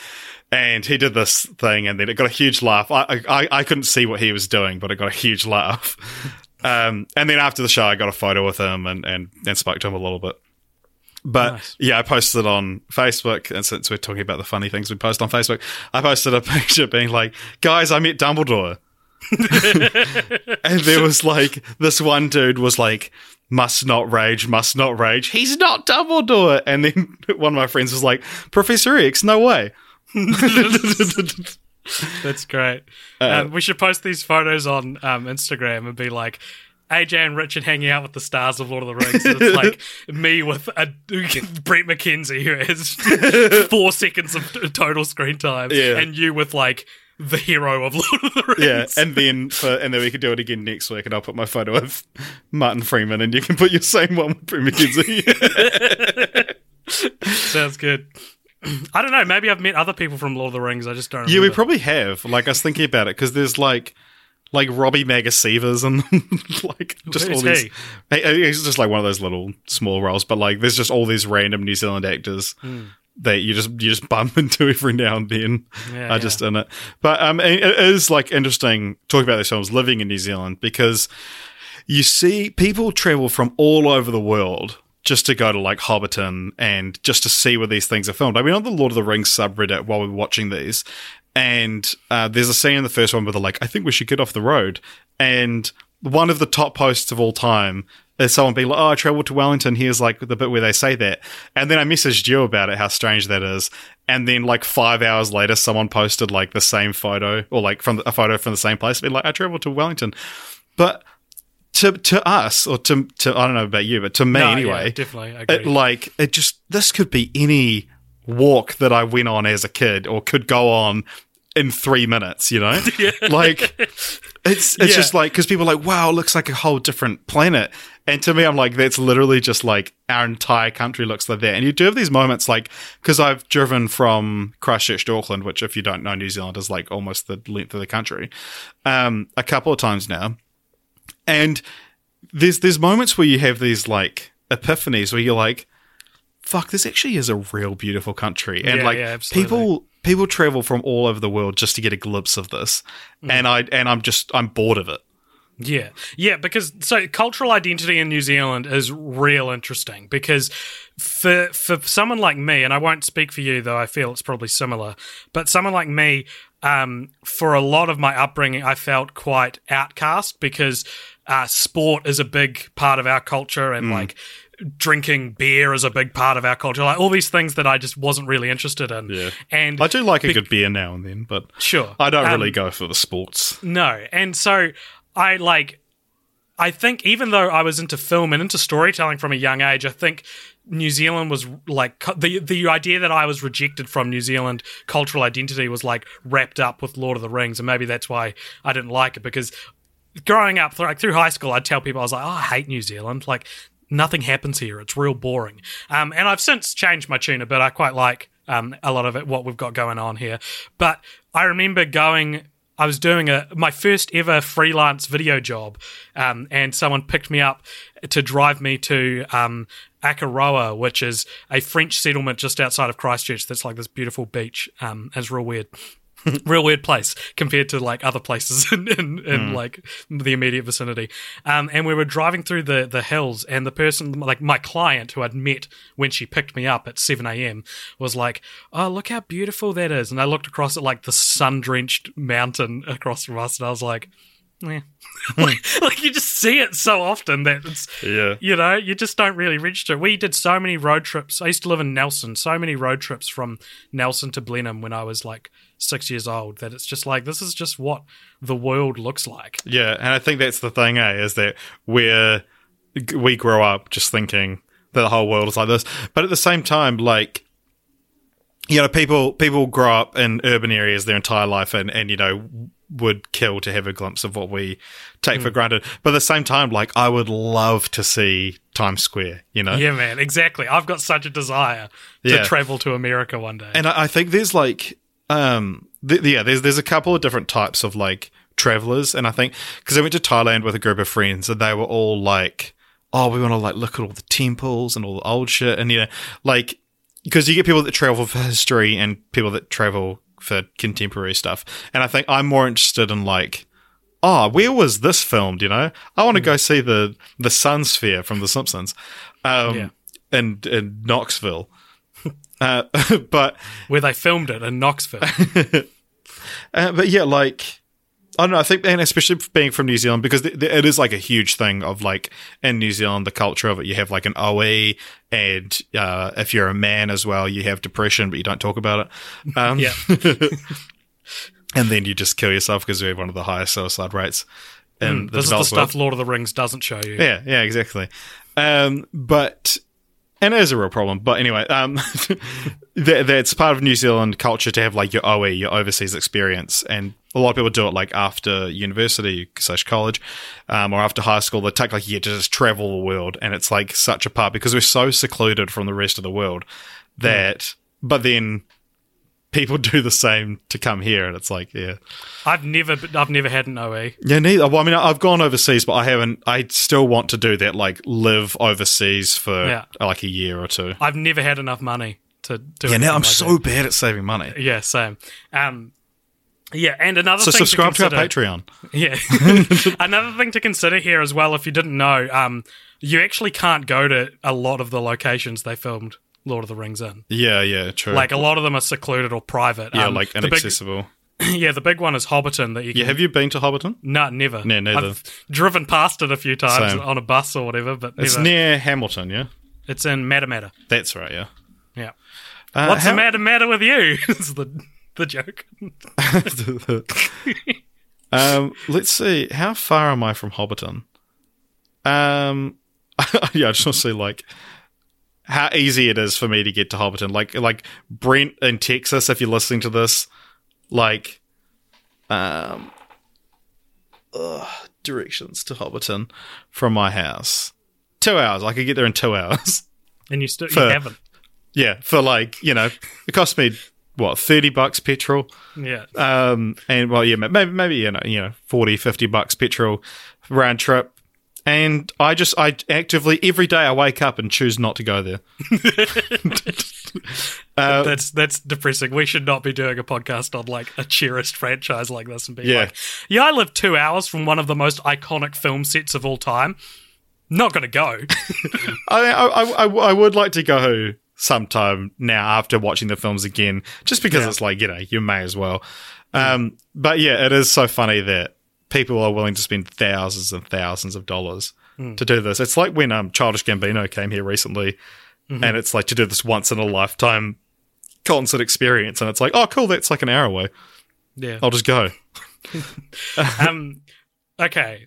and he did this thing and then it got a huge laugh. I I, I couldn't see what he was doing, but it got a huge laugh. um and then after the show I got a photo with him and, and, and spoke to him a little bit. But Nice. yeah, I posted on Facebook, and since we're talking about the funny things we post on Facebook, I posted a picture being like, "Guys, I met Dumbledore," and there was like this one dude was like, "Must not rage, must not rage." He's not Dumbledore, and then one of my friends was like, "Professor X, no way." That's great. Uh, um, we should post these photos on um, Instagram and be like, AJ and Richard hanging out with the stars of Lord of the Rings. It's like me with a Bret McKenzie who has four seconds of total screen time, Yeah. and you with like the hero of Lord of the Rings. Yeah, and then for, and then we could do it again next week, and I'll put my photo of Martin Freeman, and you can put your same one with Bret McKenzie. Sounds good. I don't know. Maybe I've met other people from Lord of the Rings. I just don't. Yeah, we probably have. Like I was thinking about it because there's like like Robbie Magasivas and like just all these. he? He- He's just like one of those little small roles, but like there's just all these random New Zealand actors that you just you just bump into every now and then. Yeah, are just in it, but um, it it is like interesting talking about these films living in New Zealand because you see people travel from all over the world just to go to like Hobbiton and just to see where these things are filmed. I mean, on the Lord of the Rings subreddit while we were watching these, and uh, there's a scene in the first one where they're like, I think we should get off the road. And one of the top posts of all time is someone being like, Oh, I traveled to Wellington. Here's like the bit where they say that. And then I messaged you about it, how strange that is. And then like five hours later, someone posted like the same photo or like from the, a photo from the same place, being like, I traveled to Wellington. But to to us, or to to I don't know about you, but to me No, anyway, yeah, definitely. Agree. it like it just this could be any walk that I went on as a kid or could go on in three minutes, you know? Like it's it's Yeah. just like because people are like, wow, it looks like a whole different planet. And to me, I'm like, that's literally just like our entire country looks like that. And you do have these moments like because I've driven from Christchurch to Auckland, which if you don't know New Zealand is like almost the length of the country, um, a couple of times now. And there's there's moments where you have these like epiphanies where you're like, fuck, this actually is a real beautiful country. And Yeah, like yeah, people people travel from all over the world just to get a glimpse of this. Mm. And I and I'm just I'm bored of it. Yeah, yeah, because so cultural identity in New Zealand is real interesting because for for someone like me, and I won't speak for you though, I feel it's probably similar, but someone like me, um, for a lot of my upbringing, I felt quite outcast because uh, sport is a big part of our culture, and like drinking beer is a big part of our culture, like all these things that I just wasn't really interested in. Yeah. and I do like a good beer now and then, but sure, I don't Um, really go for the sports. no. And so I like I think even though I was into film and into storytelling from a young age, I think New Zealand was like the the idea that I was rejected from New Zealand cultural identity was like wrapped up with Lord of the Rings, and maybe that's why I didn't like it because growing up, like through high school, I'd tell people I was like, "Oh, I hate New Zealand. Like nothing happens here. It's real boring." Um, and I've since changed my tune a bit. I quite like um, a lot of it, what we've got going on here. But I remember going. I was doing a my first ever freelance video job, um, and someone picked me up to drive me to um, Akaroa, which is a French settlement just outside of Christchurch. That's like this beautiful beach. Um, it's real weird. real weird place compared to like other places in, in, in like the immediate vicinity. Um, and we were driving through the the hills, and the person, like my client, who I'd met when she picked me up at seven a.m., was like, "Oh, look how beautiful that is!" And I looked across at like the sun drenched mountain across from us, and I was like. Yeah. like, like you just see it so often that it's Yeah. you know, you just don't really register. We did so many road trips. I used to live in Nelson, so many road trips from Nelson to Blenheim when I was like six years old that it's just like, this is just what the world looks like. Yeah, and I think that's the thing, eh, is that we're we grow up just thinking that the whole world is like this, but at the same time, like you know, people people grow up in urban areas their entire life, and and you know would kill to have a glimpse of what we take Hmm. for granted. But at the same time, like I would love to see Times Square, you know, Yeah, man, exactly. I've got such a desire to Yeah. travel to America one day. And I I think there's like, um, th- yeah, there's there's a couple of different types of like travelers, and I think because I went to Thailand with a group of friends, and they were all like, "Oh, we want to like look at all the temples and all the old shit," and you know, like because you get people that travel for history and people that travel for contemporary stuff, and I think I'm more interested in like. Oh, where was this filmed? You know, I want to go see the the Sun Sphere from The Simpsons, um, Yeah. in in Knoxville. Uh, but Where they filmed it in Knoxville. Uh, but yeah, like I don't know. I think, and especially being from New Zealand, because th- th- it is like a huge thing of like in New Zealand, the culture of it. You have like an OE, and uh, if you're a man as well, you have depression, but you don't talk about it. Um, yeah. and then you just kill yourself because we have one of the highest suicide rates in the this is the developed world. stuff Lord of the Rings doesn't show you. Yeah, yeah, exactly. Um, but and it is a real problem. But anyway, um, that, that's part of New Zealand culture to have like your OE, your overseas experience, and a lot of people do it like after university slash college, um, or after high school. They take like a year to just travel the world, and it's like such a part because we're so secluded from the rest of the world that. But then people do the same to come here, and it's like, yeah. I've never, I've never had an. OE. Yeah, neither. Well, I mean, I've gone overseas, but I haven't. I still want to do that, like live overseas for Yeah. like a year or two. I've never had enough money to do. Yeah, now I'm like so that. bad at saving money. Yeah, same. Um, yeah, and another So thing subscribe to, to, our consider, Patreon. Yeah. Another thing to consider here as well, if you didn't know, um, you actually can't go to a lot of the locations they filmed Lord of the Rings in. Yeah, yeah, true. Like a lot of them are secluded or private. yeah, Um, like the big, inaccessible. yeah, the big one is Hobbiton that you can. Yeah, have you been to Hobbiton? no, never. No, neither. I've driven past it a few times Same. on a bus or whatever, but It's never. near Hamilton, yeah. it's in Matamata. That's right, yeah. Yeah. Uh, What's how- the matter matter with you? is the the joke. um, let's see. How far am I from Hobbiton? Um, yeah, I just want to see like how easy it is for me to get to Hobbiton. Like, like Brent in Texas, if you're listening to this, like, um, ugh, directions to Hobbiton from my house. Two hours. I could get there in two hours. And you still you haven't. yeah, for like you know, it cost me what thirty bucks petrol. Yeah. Um, and well, yeah, maybe, maybe, you know, you know, 40, 50 bucks petrol round trip. And I just, I actively, every day I wake up and choose not to go there. uh, that's that's depressing. We should not be doing a podcast on like a cherished franchise like this and be Yeah. like, yeah, I live two hours from one of the most iconic film sets of all time. Not gonna go. I, I, I, I would like to go sometime now after watching the films again, just because Yeah. it's like, you know, you may as well. Um, but yeah, it is so funny that people are willing to spend thousands and thousands of dollars to do this. It's like when um, Childish Gambino came here recently, and it's like to do this once in a lifetime concert experience, and it's like, oh, cool, that's like an hour away. yeah. I'll just go. Um. Okay.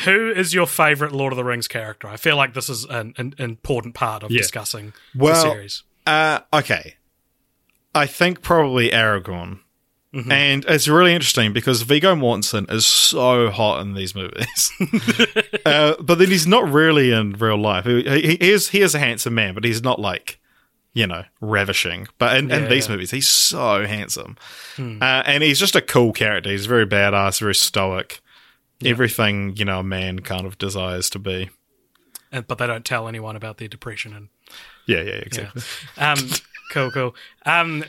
Who is your favorite Lord of the Rings character? I feel like this is an, an important part of Yeah. discussing Well, the series. Uh, okay. I think probably Aragorn. And it's really interesting because Viggo Mortensen is so hot in these movies. uh, but then he's not really in real life. He, he, he is he is a handsome man, but he's not like, you know, ravishing. But in, in Yeah, these yeah. movies, he's so handsome. Uh, and he's just a cool character. He's very badass, very stoic. Everything, you know, a man kind of desires to be. And, but they don't tell anyone about their depression and Yeah, yeah, exactly. Um, cool, cool. Um,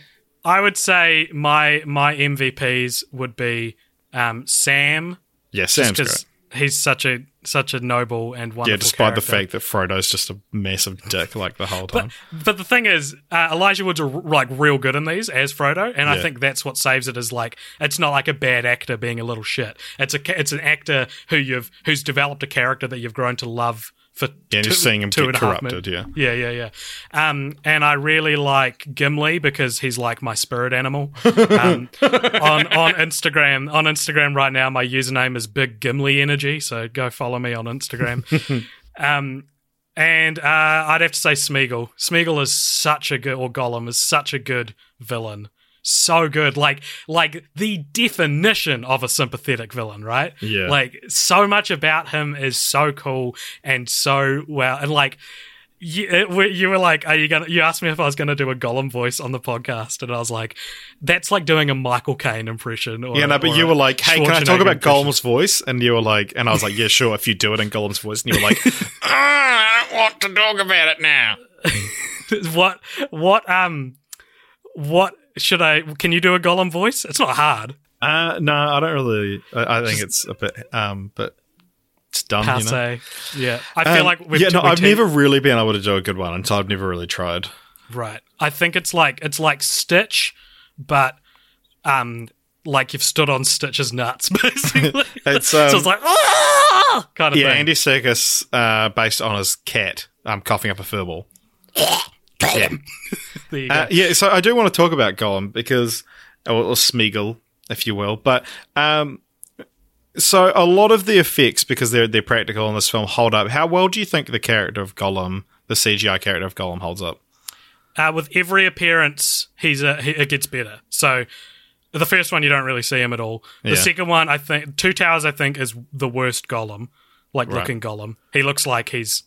I would say my my MVPs would be um, Sam. Yeah, Sam's great. because he's such a such a noble and wonderful. Yeah, despite the fact that Frodo's just a massive dick like the whole time. But but the thing is, uh, Elijah Wood's are, like real good in these as Frodo, and I think that's what saves it. Is like it's not like a bad actor being a little shit. It's a it's an actor who you've who's developed a character that you've grown to love for. Yeah, two, you're seeing him get and a half corrupted, min- yeah, yeah, yeah. Um, and I really like Gimli because he's like my spirit animal. Um, on on Instagram, on Instagram right now, my username is Big Gimli Energy. So go follow me on Instagram. um, and uh, I'd have to say Smeagol. Smeagol is such a good, or Gollum is such a good villain. So good, like like the definition of a sympathetic villain, right? Yeah. Like so much about him is so cool and so well, and like you, it, you were like, "Are you gonna?" You asked me if I was gonna do a Gollum voice on the podcast, and I was like, "That's like doing a Michael Caine impression." Or, yeah, no, but you were like, "Hey, can I talk about impression. Gollum's voice?" And you were like, and I was like, "Yeah, sure, if you do it in Gollum's voice." And you were like, "Ah, "I don't want to talk about it now." what what um what should I can you do a Gollum voice? It's not hard. Uh, no, I don't really. I, I think it's a bit, um, but it's done. You know? Passe. Yeah. I feel Um, like we've yeah, no, I've te- never really been able to do a good one, and so I've never really tried. Right. I think it's like it's like Stitch, but um like you've stood on Stitch's nuts, basically. It's, so um, it's like ah! kind of Yeah, thing. Andy Serkis, uh, based on his cat, um, coughing up a furball. Yeah. There you go. Uh, yeah, so I do want to talk about Gollum because, or, or Smeagol, if you will. But um, so a lot of the effects, because they're they're practical in this film, hold up. How well do you think the character of Gollum, the CGI character of Gollum, holds up? uh, with every appearance, he's a, he, it gets better. So the first one, you don't really see him at all. The Yeah. second one, I think Two Towers, I think is the worst Gollum, like Right. looking Gollum. He looks like he's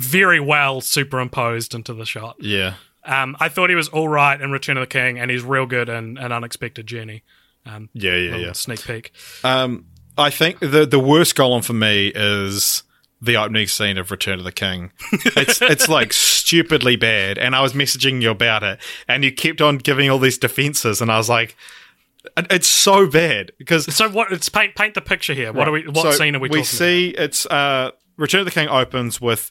very well superimposed into the shot. Yeah, Um, I thought he was all right in Return of the King, and he's real good in an unexpected journey. Um, yeah, yeah, yeah. Sneak peek. Um, I think the the worst Gollum for me is the opening scene of Return of the King. It's it's like stupidly bad, and I was messaging you about it, and you kept on giving all these defenses, and I was like, it's so bad because So what? It's paint paint the picture here. What are we? What So scene are we, We see it's uh, Return of the King opens with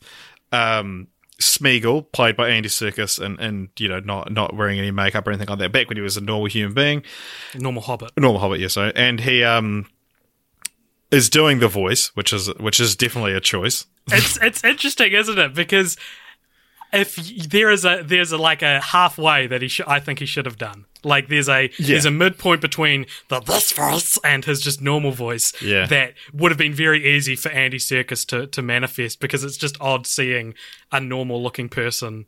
um, Smeagol, played by Andy Serkis, and and you know not not wearing any makeup or anything like that. Back when he was a normal human being. Normal Hobbit. normal Hobbit, yes, so and he um is doing the voice, which is which is definitely a choice. it's it's interesting, isn't it? Because if there is a there's a like a halfway that he should I think he should have done. Like there's a there's a midpoint between the this voice and his just normal voice Yeah. that would have been very easy for Andy Serkis to to manifest because it's just odd seeing a normal looking person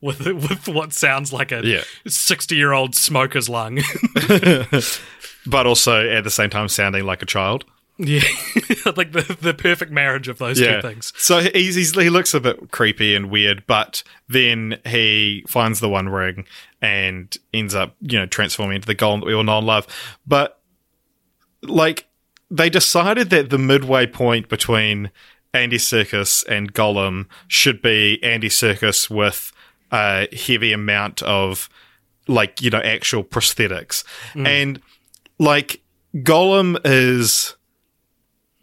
with with what sounds like a Yeah. 60 year old smoker's lung. but also at the same time sounding like a child. Yeah, like the the perfect marriage of those two things. So he's, he's, he looks a bit creepy and weird, but then he finds the One Ring and ends up, you know, transforming into the Gollum that we all know and love. But like they decided that the midway point between Andy Serkis and Gollum should be Andy Serkis with a heavy amount of like you know actual prosthetics mm. and like Gollum is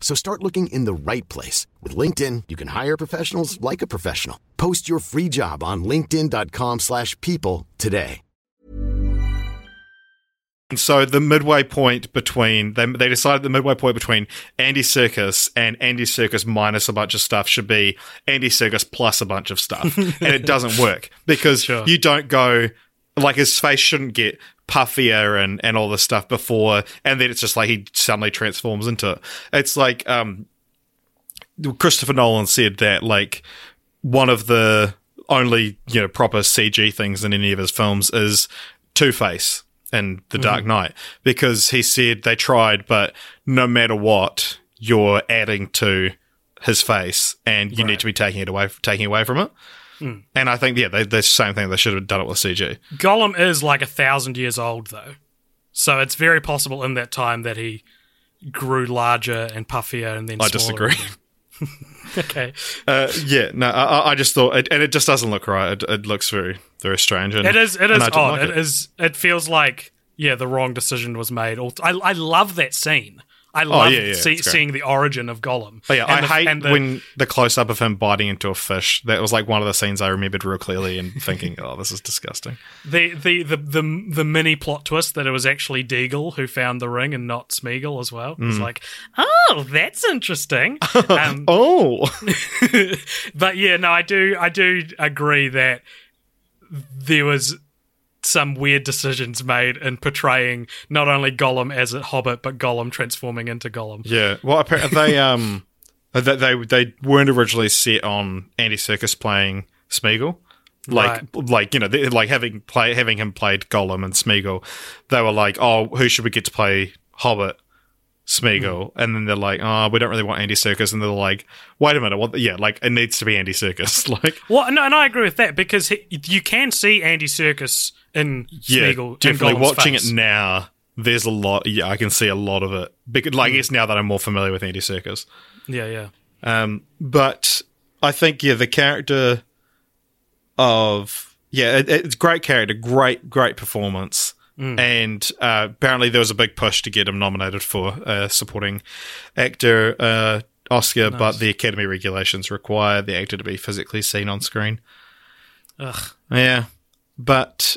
So start looking in the right place. With LinkedIn, you can hire professionals like a professional. Post your free job on linkedin.com/people slash people today. And so the midway point between they they decided the midway point between Andy Serkis and Andy Serkis minus a bunch of stuff should be Andy Serkis plus a bunch of stuff, and it doesn't work because Sure. you don't go like his face shouldn't get puffier and and all this stuff before, and then it's just like he suddenly transforms into it. It's like um Christopher Nolan said that like one of the only you know proper CG things in any of his films is Two Face in The Dark Knight because he said they tried, but no matter what, you're adding to his face, and you need to be taking it away, taking away from it. And I think, yeah, they, the same thing. They should have done it with CG. Gollum is like a thousand years old, though. So it's very possible in that time that he grew larger and puffier and then I disagree. okay. Uh, yeah, no, I, I- just thought, it, and it just doesn't look right. It, it looks very, very strange. And, It is. It is odd. like it is. It feels like yeah, the wrong decision was made. I I love that scene. I love Oh, yeah, yeah, see, seeing the origin of Gollum. But yeah, And I the- hate and the- when the close up of him biting into a fish. That was like one of the scenes I remembered real clearly and thinking, oh, this is disgusting. the, the the the the mini plot twist that it was actually Déagol who found the ring and not Smeagol as well. Mm. It's like, oh, that's interesting. um, Oh, but yeah, no, I do I do agree that there was some weird decisions made in portraying not only Gollum as a hobbit, but Gollum transforming into Gollum. yeah. Well, they um they they, they weren't originally set on Andy Serkis playing Smeagol. Like, like you know, they, like having play having him played Gollum and Smeagol, they were like, "Oh, who should we get to play Hobbit?" Smeagol, and then they're like, "Oh, we don't really want Andy Serkis," and they're like, "Wait a minute, what? Yeah, like it needs to be Andy Serkis." like, Well, no, and I agree with that because he, you can see Andy Serkis in yeah, Smeagol. definitely in watching face. it now. There's a lot. Yeah, I can see a lot of it. Because, like, Hmm. I guess now that I'm more familiar with Andy Serkis, Yeah, yeah. um, but I think yeah, the character of yeah, it, it's great character, great great performance, Hmm. and uh, apparently there was a big push to get him nominated for uh, supporting actor uh, Oscar, but the Academy regulations require the actor to be physically seen on screen. Ugh. Yeah, but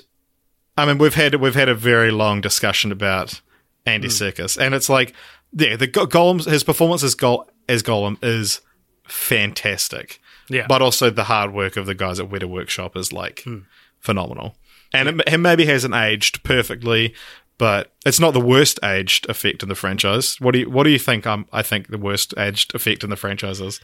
I mean, we've had we've had a very long discussion about Andy Serkis, and it's like, yeah, the Go- his performance as Gol- as Gollum is fantastic, Yeah. but also the hard work of the guys at Weta Workshop is like phenomenal, and it, it maybe hasn't aged perfectly. But it's not the worst aged effect in the franchise. What do you What do you think? Um, I think the worst aged effect in the franchise is.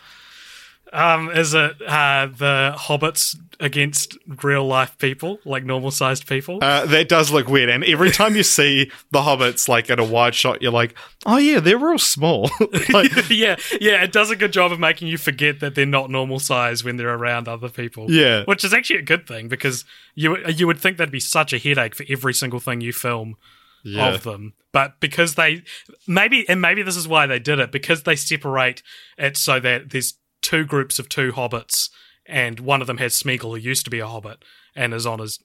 Um, is it uh, the hobbits against real life people, like normal sized people? Uh, that does look weird, and every time you see the hobbits like at a wide shot, you're like, "Oh yeah, they're real small." like, yeah, yeah, it does a good job of making you forget that they're not normal size when they're around other people. Yeah. which is actually a good thing because you you would think that'd be such a headache for every single thing you film Yeah. of them, but because they maybe and maybe this is why they did it because they separate it so that there's two groups of two hobbits and one of them has Smeagol who used to be a hobbit and is on his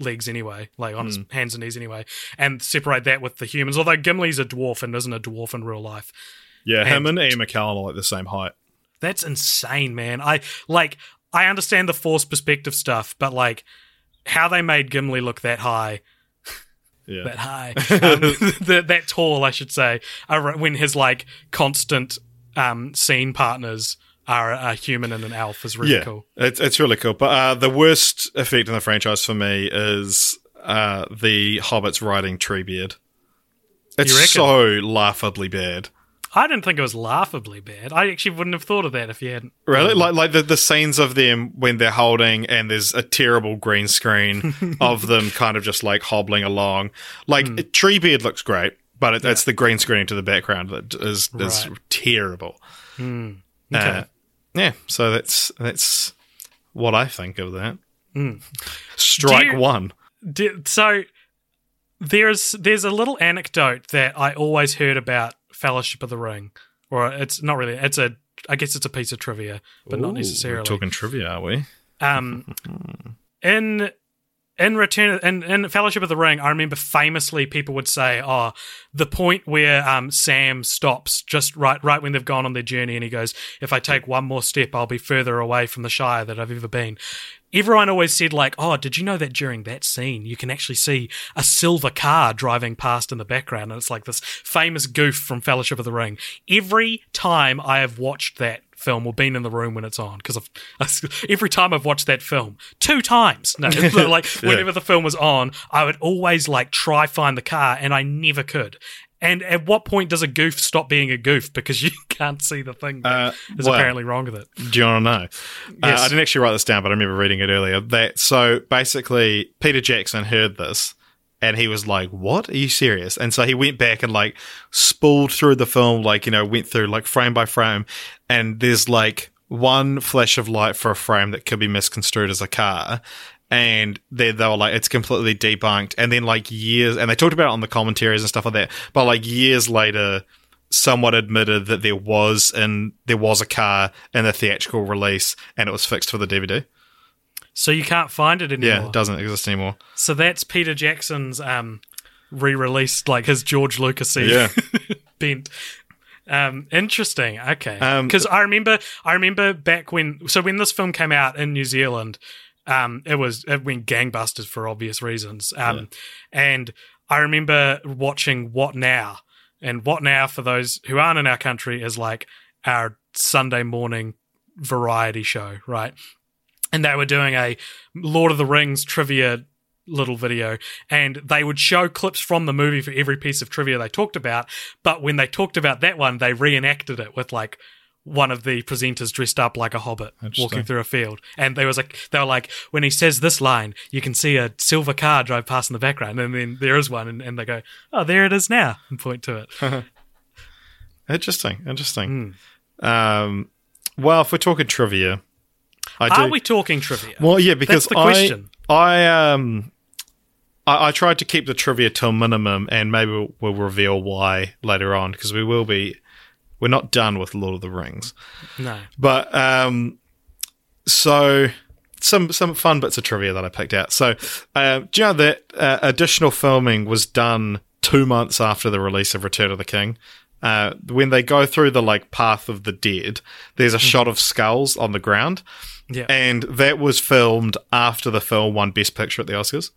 legs anyway, like on his hands and knees anyway, and separate that with the humans. Although Gimli's a dwarf and isn't a dwarf in real life. yeah, him and Ian McKellen are like the same height. That's insane, man. I like I understand the force perspective stuff, but like how they made Gimli look that high, Yeah, that high, um, that, that tall, I should say, when his like constant um, scene partners are a human and an elf is really yeah, cool. it's it's really cool. But uh, the worst effect in the franchise for me is uh, the hobbits riding Treebeard. It's so laughably bad. I didn't think it was laughably bad. I actually wouldn't have thought of that if you hadn't. Really, like like the, the scenes of them when they're holding, and there's a terrible green screen of them kind of just like hobbling along. Like Hmm. Treebeard looks great, but it, it's the green screen to the background that is is Right. terrible. Okay. Uh, yeah, so that's that's what I think of that. Strike Do you- one. Di- so there's there's a little anecdote that I always heard about Fellowship of the Ring, or it's not really. It's a I guess it's a piece of trivia, but not necessarily. We're talking trivia, are we? Um, in in Return in, in Fellowship of the Ring, I remember famously people would say, "Oh, the point where um, Sam stops just right right when they've gone on their journey, and he goes, if I take one more step, I'll be further away from the Shire that I've ever been." Everyone always said, like, "Oh, did you know that during that scene, you can actually see a silver car driving past in the background?" And it's like this famous goof from Fellowship of the Ring. Every time I have watched that film or been in the room when it's on because every time I've watched that film two times no like whenever the film was on I would always like try find the car and I never could and at what point does a goof stop being a goof because you can't see the thing that Uh, is well- apparently wrong with it Do you want to know? Yes. Uh, I didn't actually write this down, but I remember reading it earlier. That so basically, Peter Jackson heard this, And he was like, "What? Are you serious?" And so he went back and like spooled through the film, like you know, went through like frame by frame, and there's like one flash of light for a frame that could be misconstrued as a car. And they, they were like, it's completely debunked. And then, like, years, and they talked about it on the commentaries and stuff like that. But, like, years later, someone admitted that there was and there was a car in the theatrical release and it was fixed for the DVD. So you can't find it anymore. Yeah, it doesn't exist anymore. So that's Peter Jackson's um, re-released, like his George Lucas Yeah. bent. Um, interesting. Okay, Um, because I remember, I remember back when, so when this film came out in New Zealand, um, it was it went gangbusters for obvious reasons. Um, and I remember watching What Now, and What Now for those who aren't in our country is like our Sunday morning variety show, right? And they were doing a Lord of the Rings trivia little video and they would show clips from the movie for every piece of trivia they talked about but when they talked about that one they reenacted it with like one of the presenters dressed up like a hobbit walking through a field and they was like they were like when he says this line you can see a silver car drive past in the background and then there is one and, and they go oh there it is now and point to it Interesting. Interesting. Hmm. Um, well, if we're talking trivia, I do. are we talking trivia Well, yeah, because the I, question. I um, I, I tried to keep the trivia to a minimum, and maybe we'll, we'll reveal why later on because we will be. We're not done with Lord of the Rings, no but um, so some some fun bits of trivia that I picked out. So, uh, do you know that uh, additional filming was done two months after the release of Return of the King? Uh, when they go through the like path of the dead, there's a shot of skulls on the ground, yeah and that was filmed after the film won Best Picture at the Oscars.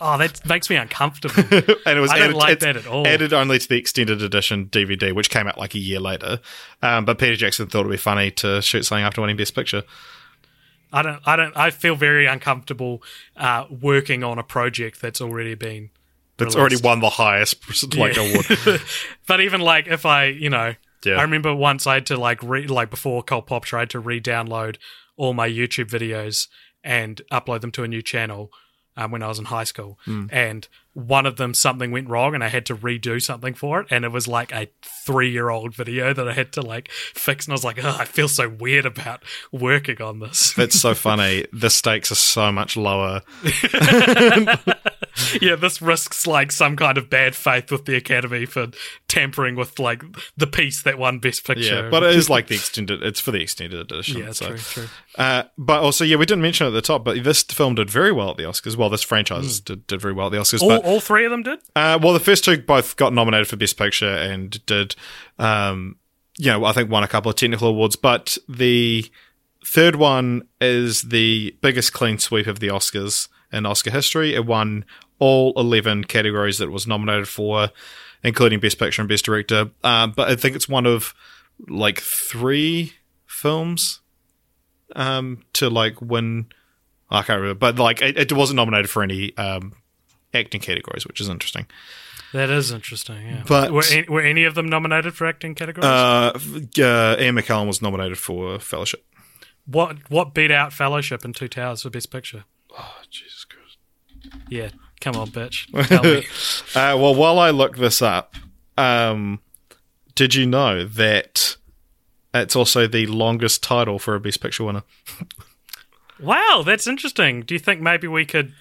oh that makes me uncomfortable and it was I don't like that at all. Added only to the extended edition DVD, which came out like a year later. Um, but Peter Jackson thought it'd be funny to shoot something after winning Best Picture. I don't. I don't. I feel very uncomfortable uh, working on a project that's already been. That's released. already won the highest like award. But even like if I, you know, Yeah. I remember once I had to like re like before Cult Pop tried to re-download all my YouTube videos and upload them to a new channel um, when I was in high school, Hmm. and one of them something went wrong and I had to redo something for it, and it was like a three-year-old video that I had to like fix, and I was like, oh, I feel so weird about working on this. That's so funny. The stakes are so much lower. yeah, this risks like some kind of bad faith with the Academy for tampering with like the piece that won Best Picture. Yeah, but it is like the extended. It's for the extended edition. yeah, so. true, true. Uh, but also, yeah, we didn't mention it at the top, but this film did very well at the Oscars. Well, this franchise did, did very well at the Oscars. All, but all three of them did. Uh, well, the first two both got nominated for Best Picture and did, um, you know, I think won a couple of technical awards. But the third one is the biggest clean sweep of the Oscars in Oscar history. It won all 11 categories that it was nominated for, including Best Picture and Best Director. Um, but I think it's one of like three films um, to like win. I can't remember, but like it, it wasn't nominated for any um, acting categories, which is interesting. That is interesting. Yeah, But- were, any, were any of them nominated for acting categories? Uh, uh, Ian McKellen was nominated for Fellowship. what what beat out Fellowship and Two Towers for Best Picture? Oh, Jesus Christ. Yeah, come on, bitch. Uh, well, while I look this up, um, did you know that it's also the longest title for a Best Picture winner? wow, that's interesting. Do you think maybe we could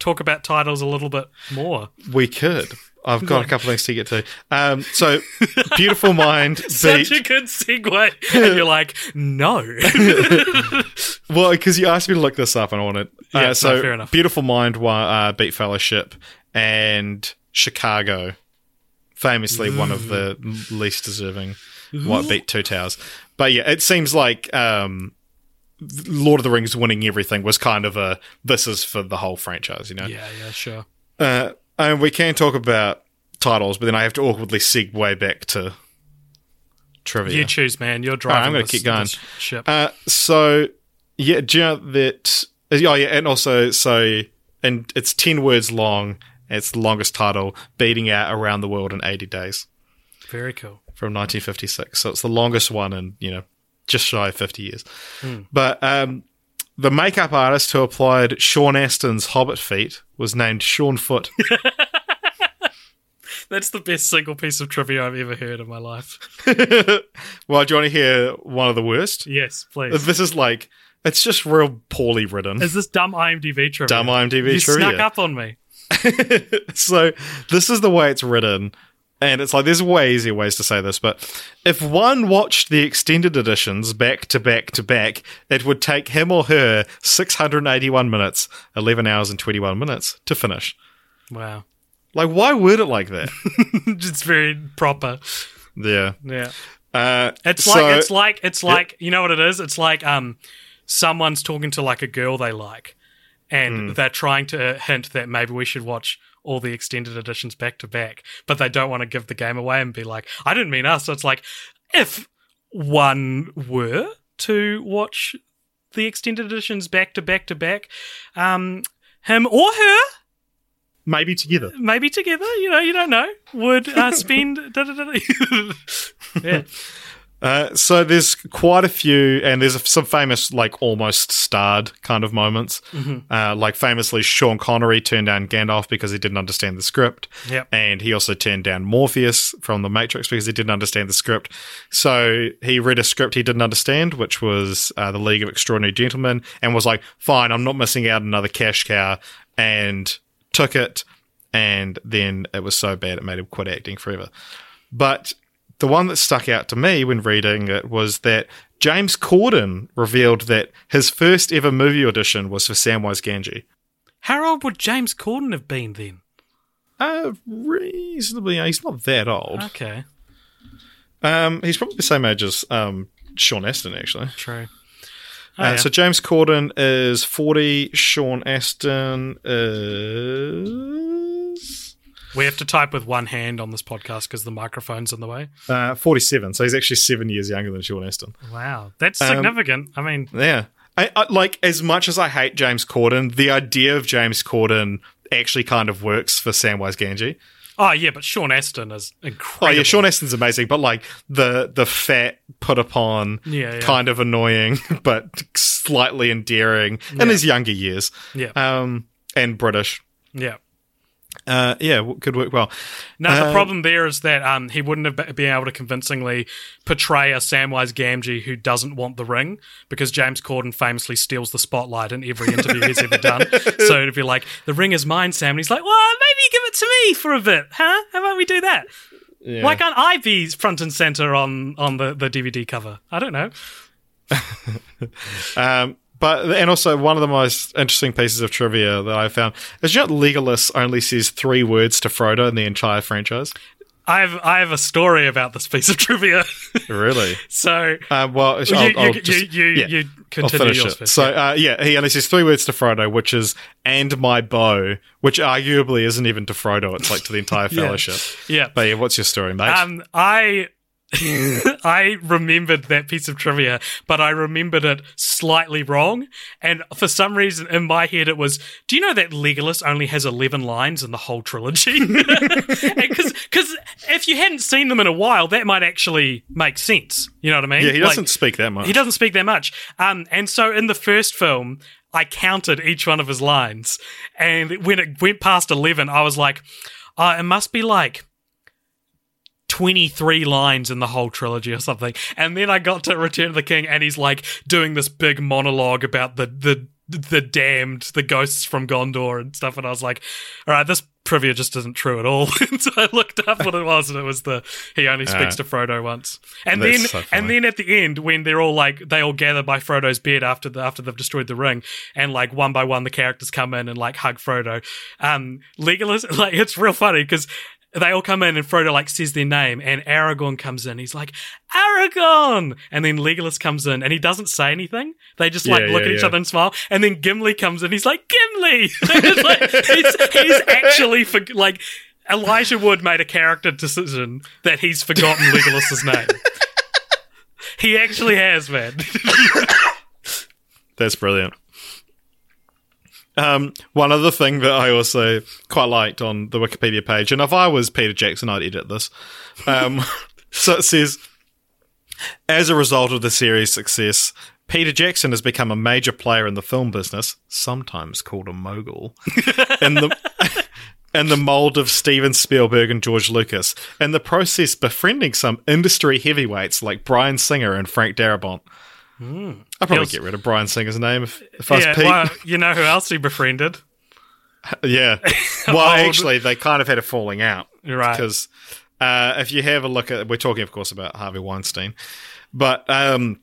talk about titles a little bit more? We could. I've got a couple things to get to. Um, so, Beautiful Mind Such beat. a good segue, and you're like, no. Well, because you asked me to look this up, and I wanted. Yeah, uh, no, so, fair enough. Beautiful Mind uh, beat Fellowship, and Chicago, famously one of the least deserving, what beat Two Towers. But yeah, it seems like um, Lord of the Rings winning everything was kind of a this is for the whole franchise, you know. yeah, yeah, sure. Uh, and we can talk about titles, but then I have to awkwardly segue back to trivia. You choose, man. You're driving. I'm gonna keep going. Ship. Uh, so yeah, do you know that? Oh yeah, and also so, and it's ten words long. It's the longest title, beating out around the world in eighty days Very cool. from 1956. So it's the longest one in you know just shy of 50 years. But um, the makeup artist who applied Sean Astin's Hobbit feet was named Sean Foot. That's the best single piece of trivia I've ever heard in my life. well, do you want to hear one of the worst? Yes, please. This is like it's just real poorly written. Is this dumb IMDb trivia? Dumb IMDb you trivia. snuck up on me. so this is the way it's written. And it's like there's way easier ways to say this, but if one watched the extended editions back to back to back, it would take him or her 681 minutes, 11 hours and 21 minutes to finish. Wow. Like, why word it like that? it's very proper. yeah. Yeah. Uh, It's so- like it's like it's like you know what it is? It's like um someone's talking to like a girl they like and they're trying to hint that maybe we should watch all the extended editions back to back, but they don't want to give the game away and be like, I didn't mean us. So it's like if one were to watch the extended editions back to back to back, um him or her maybe together. maybe together, you know, you don't know, would uh, spend. da, da, da, da. yeah. Uh, so there's quite a few, and there's some famous, like almost starred kind of moments. Uh, like famously, Sean Connery turned down Gandalf because he didn't understand the script, Yep. and he also turned down Morpheus from The Matrix because he didn't understand the script. So he read a script he didn't understand, which was uh, The League of Extraordinary Gentlemen, and was like, "Fine, I'm not missing out another cash cow," and took it. And then it was so bad it made him quit acting forever. But the one that stuck out to me when reading it was that James Corden revealed that his first ever movie audition was for Samwise Gamgee. How old would James Corden have been then? Uh, reasonably, he's not that old. Okay, Um, he's probably the same age as um, Sean Astin, actually. true. Oh, Uh, yeah. So James Corden is 40, Sean Astin is we have to type with one hand on this podcast because the microphone's in the way. uh, 47. So he's actually seven years younger than Sean Astin. Wow, that's Um, significant. I mean, Yeah. I, I, like, as much as I hate James Corden, the idea of James Corden actually kind of works for Samwise Gamgee. oh yeah, but Sean Astin is incredible. Oh yeah, Sean Astin's amazing, but like the the fat put upon, Yeah, yeah. kind of annoying, but slightly endearing in his younger years. Yeah. Um, and British. yeah. Uh, yeah, could work well. No, the Uh, problem there is that um, he wouldn't have been able to convincingly portray a Samwise Gamgee who doesn't want the ring because James Corden famously steals the spotlight in every interview he's ever done. So it'd be like, "The ring is mine, Sam," and he's like, "Well, maybe give it to me for a bit, huh? How about we do that? Yeah. Why can't I be front and center on on the the DVD cover? I don't know." Um, but and also one of the most interesting pieces of trivia that I found is you know Legolas only says three words to Frodo in the entire franchise. I have I have a story about this piece of trivia. Really? so Uh, well, I'll, you, I'll you, just, you, yeah, you I'll continue finish yours it. So, yeah. uh, yeah, he only says three words to Frodo, which is "and my bow," which arguably isn't even to Frodo; it's like to the entire Yeah. Fellowship. yeah. But yeah, what's your story, mate? Um, I I remembered that piece of trivia, but I remembered it slightly wrong. And for some reason, in my head, it was: Do you know that Legolas only has eleven lines in the whole trilogy? Because if you hadn't seen them in a while, that might actually make sense. You know what I mean? yeah, he doesn't speak that much. he doesn't speak that much. Um, and so in the first film, I counted each one of his lines, and when it went past eleven, I was like, uh, "It must be like." 23 lines in the whole trilogy or something. And then I got to Return of the King and he's like doing this big monologue about the the the damned, the ghosts from Gondor and stuff and I was like, all right, this trivia just isn't true at all. and so I looked up what it was and it was the he only speaks Uh, to Frodo once. And then so and then at the end when they're all like they all gather by Frodo's bed after the after they've destroyed the ring and like one by one the characters come in and like hug Frodo. Um Legolas like it's real funny because they all come in and Frodo like says their name and Aragorn comes in. He's like, Aragorn! And then Legolas comes in and he doesn't say anything. They just like Yeah, look yeah, at each yeah. other and smile. And then Gimli comes in. He's like, Gimli! It's like, he's, he's actually for like Elijah Wood made a character decision that he's forgotten Legolas's name. He actually has, man. That's brilliant. Um, one other thing that I also quite liked on the Wikipedia page, and if I was Peter Jackson, I'd edit this. Um, so it says, as a result of the series' success, Peter Jackson has become a major player in the film business, sometimes called a mogul, in the in the mold of Steven Spielberg and George Lucas, in the process befriending some industry heavyweights like Bryan Singer and Frank Darabont. I'll probably Feels- get rid of Bryan Singer's name if, if I was yeah, Pete. well, you know who else he befriended? Yeah. Well, actually, they kind of had a falling out. Right. Because uh, if you have a look at, we're talking, of course, about Harvey Weinstein. But um,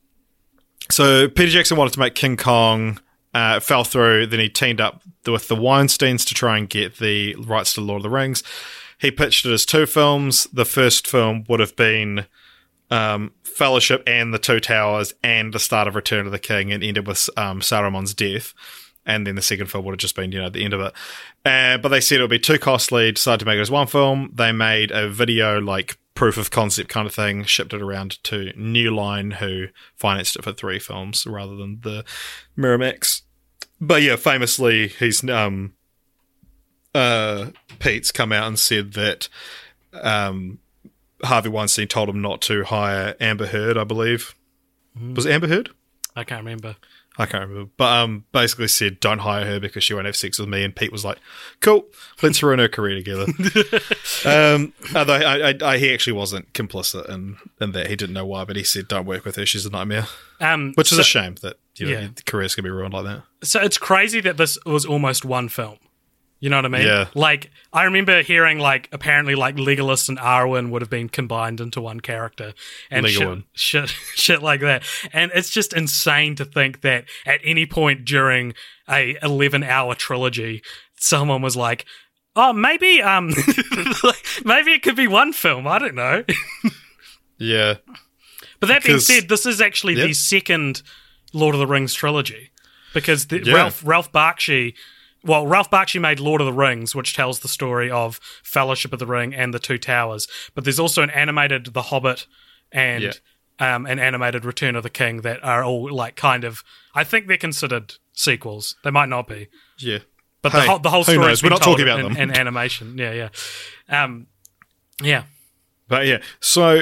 so Peter Jackson wanted to make King Kong, uh, fell through. Then he teamed up with the Weinsteins to try and get the rights to Lord of the Rings. He pitched it as two films. The first film would have been um, Fellowship and the Two Towers and the start of Return of the King and ended with um, Saruman's death. And then the second film would have just been, you know, the end of it. Uh, but they said it would be too costly, decided to make it as one film. They made a video, like proof of concept kind of thing, shipped it around to New Line, who financed it for three films rather than the Miramax. But yeah, famously, he's um, uh, Pete's come out and said that um, Harvey Weinstein told him not to hire Amber Heard, I believe. Was it Amber Heard? I can't remember. I can't remember. But um, basically said, don't hire her because she won't have sex with me. And Pete was like, cool, let's ruin her career together. um, although I, I, I, he actually wasn't complicit in, in that. He didn't know why, but he said, don't work with her. She's a nightmare. Um, Which is so, a shame that you know, Yeah. your career's going to be ruined like that. so it's crazy that this was almost one film. You know what I mean? Yeah. Like I remember hearing like apparently like Legolas and Arwen would have been combined into one character and shit, shit shit like that. And it's just insane to think that at any point during a 11 hour trilogy someone was like Oh, maybe um maybe it could be one film. I don't know. Yeah. But that being said, this is actually the second Lord of the Rings trilogy because the, Yeah. Ralph Ralph Bakshi, well, Ralph Bakshi made Lord of the Rings, which tells the story of Fellowship of the Ring and the Two Towers. But there's also an animated The Hobbit and Yeah. um, an animated Return of the King that are all like kind of. I think they're considered sequels. They might not be, Yeah. but Hey, the whole the whole story. knows? We're not talking about in, them. in animation. Yeah, yeah, um, yeah. But yeah. So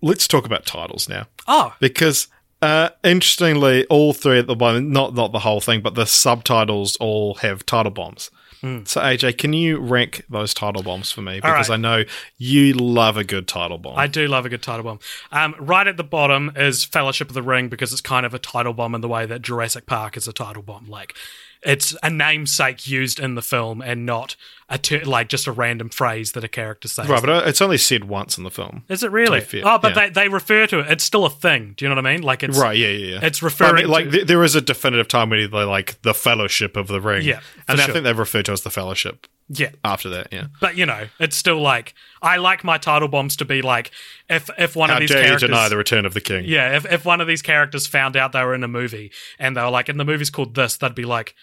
let's talk about titles now. Oh, because uh, interestingly, all three at the moment, not not the whole thing, but the subtitles all have title bombs. So AJ, can you rank those title bombs for me? Because right. I know you love a good title bomb. I do love a good title bomb. Um, right at the bottom is Fellowship of the Ring because it's kind of a title bomb in the way that Jurassic Park is a title bomb. Like, it's a namesake used in the film and not a ter- like just a random phrase that a character says. right, but uh, it's only said once in the film. is it really? fair, Oh, but yeah. they, they refer to it. It's still a thing. Do you know what I mean? Like it's Right, yeah, yeah, yeah. It's But I referring mean, like to- there is a definitive time when they like the Fellowship of the Ring. Yeah, and for I think they've referred to as the Fellowship yeah. after that. Yeah. But you know, it's still like I like my title bombs to be like if if one How of these dare characters you deny the Return of the King? Yeah, if, if one of these characters found out they were in a movie and they were like, and the movie's called this, they'd be like,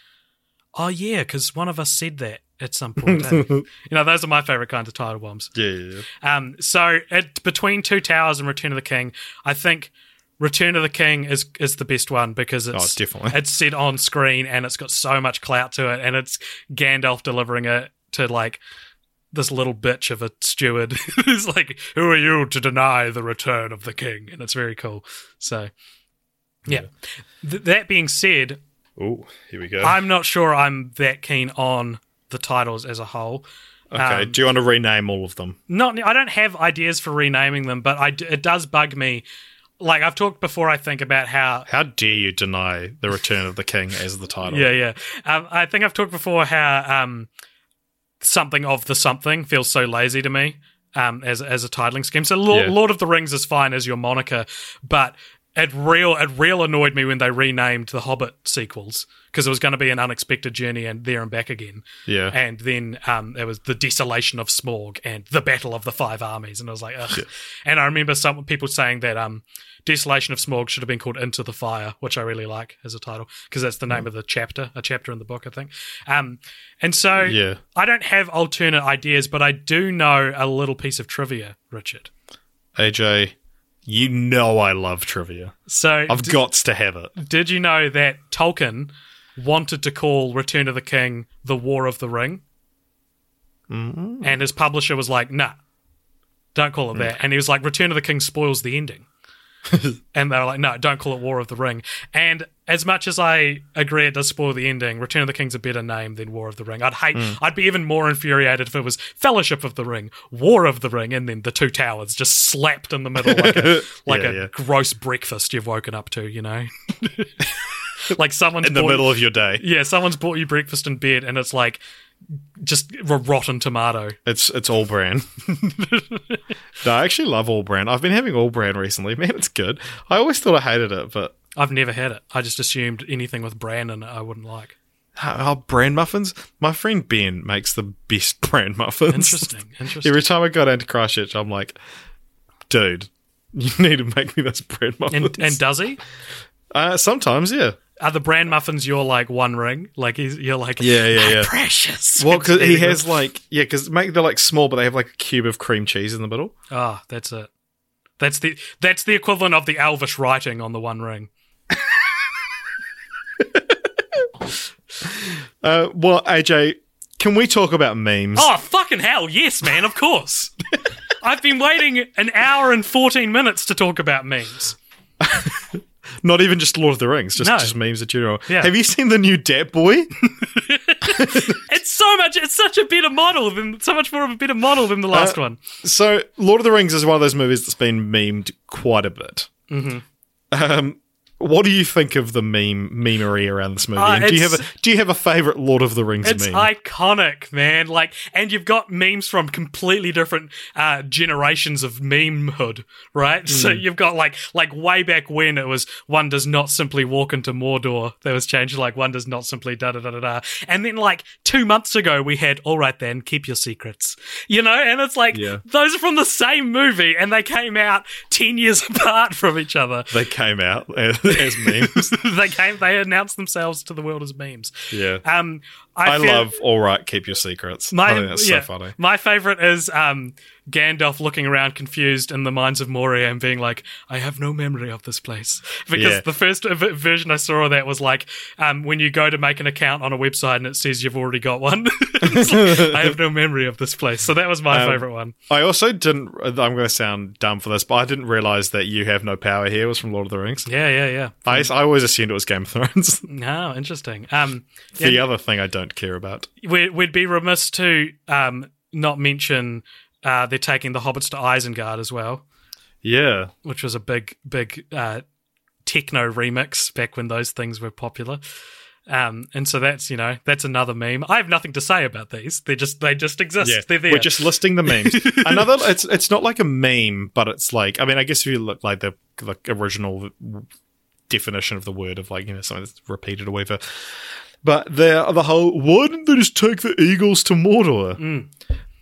oh yeah, because one of us said that at some point. eh?" you know, those are my favorite kinds of title bombs. yeah, yeah. yeah. Um, so it, between Two Towers and Return of the King, I think Return of the King is is the best one because it's Oh, definitely. it's set on screen and it's got so much clout to it, and it's Gandalf delivering it to like this little bitch of a steward who's like, "Who are you to deny the return of the king?" And it's very cool. So, yeah. Th- that being said, Oh, here we go. I'm not sure I'm that keen on the titles as a whole. okay, um, do you want to rename all of them? Not, I don't have ideas for renaming them, but I it does bug me. Like I've talked before, I think about how How dare you deny the Return of the King as the title? Yeah, yeah. Um, I think I've talked before how um, something of the something feels so lazy to me um, as as a titling scheme. So Lord, Yeah. Lord of the Rings is fine as your moniker, but it real it real annoyed me when they renamed the Hobbit sequels because it was going to be an unexpected journey and there and back again. Yeah. And then um, there was the desolation of Smaug and the battle of the five armies, and I was like, Ugh. and I remember some people saying that um, desolation of Smaug should have been called Into the Fire, which I really like as a title because that's the name of the chapter, a chapter in the book, I think. Um, and so Yeah. I don't have alternate ideas, but I do know a little piece of trivia, Richard. AJ, you know I love trivia. So I've got to have it. did you know that Tolkien wanted to call Return of the King the War of the Ring? Mm. And his publisher was like, nah, don't call it that. Mm. And he was like, Return of the King spoils the ending. and they were like, no, don't call it War of the Ring. And as much as I agree it does spoil the ending, Return of the King's a better name than War of the Ring. I'd hate, mm. I'd be even more infuriated if it was Fellowship of the Ring, War of the Ring, and then the two towers just slapped in the middle like a, like Yeah, a yeah. gross breakfast you've woken up to, you know? like someone's In the bought- middle of your day. yeah, someone's bought you breakfast in bed, and it's like just a rotten tomato. It's it's all bran. no, I actually love all bran. I've been having all bran recently. Man, it's good. I always thought I hated it, but I've never had it. I just assumed anything with bran in it I wouldn't like. oh, bran muffins. My friend Ben makes the best bran muffins. Interesting. Interesting. Every time I go down to Christchurch, I'm like, dude, you need to make me those bran muffins. and and does he? uh, sometimes, yeah. Are the brand muffins your like one ring? Like he's, you're like Yeah, yeah, yeah. precious. Well, because he has like yeah, because make they're like small, but they have like a cube of cream cheese in the middle. ah, that's it. That's the that's the equivalent of the Elvish writing on the one ring. Uh, well, AJ, can we talk about memes? Oh fucking hell, yes, man, of course. I've been waiting an hour and fourteen minutes to talk about memes. Not even just Lord of the Rings, just No. just memes in general. Yeah. Have you seen the new Dat Boy? It's so much. It's such a better model than so much more of a better model than the last Uh, one. so, Lord of the Rings is one of those movies that's been memed quite a bit. Mm-hmm. Um, what do you think of the meme memery around this movie? Uh, do you have a do you have a favorite Lord of the Rings meme? It's meme? iconic, man. Like, and you've got memes from completely different uh, generations of memehood, right? So Hmm. you've got like, like way back when it was one does not simply walk into Mordor. That was changed like one does not simply da da da da da. And then like two months ago we had all right then keep your secrets, you know. And it's like Yeah. those are from the same movie, and they came out ten years apart from each other. they came out as, as memes. they came, they announced themselves to the world as memes. yeah. Um, I, I feel- love all right, keep your secrets. My, I think that's yeah, so funny. My favorite is um, Gandalf looking around confused in the mines of Moria and being like, I have no memory of this place. Because Yeah. the first v- version I saw of that was like um, when you go to make an account on a website and it says you've already got one. Like, I have no memory of this place. So that was my Um, favorite one. I also didn't. I'm going to sound dumb for this, but I didn't realize that you have no power here was from Lord of the Rings. Yeah, yeah, yeah. I, I always assumed it was Game of Thrones. Oh, interesting. Um, the yeah, other thing I don't care about. we'd, we'd be remiss to um, not mention uh, they're taking the hobbits to Isengard as well. Yeah, which was a big, big uh, techno remix back when those things were popular. Um, and so that's you know that's another meme. I have nothing to say about these. They just they just exist. yeah. They're there. We're just listing the memes. Another. It's it's not like a meme, but it's like. I mean, I guess if you look like the like original definition of the word of like you know something that's repeated or whatever. But the the whole why didn't they just take the eagles to Mordor?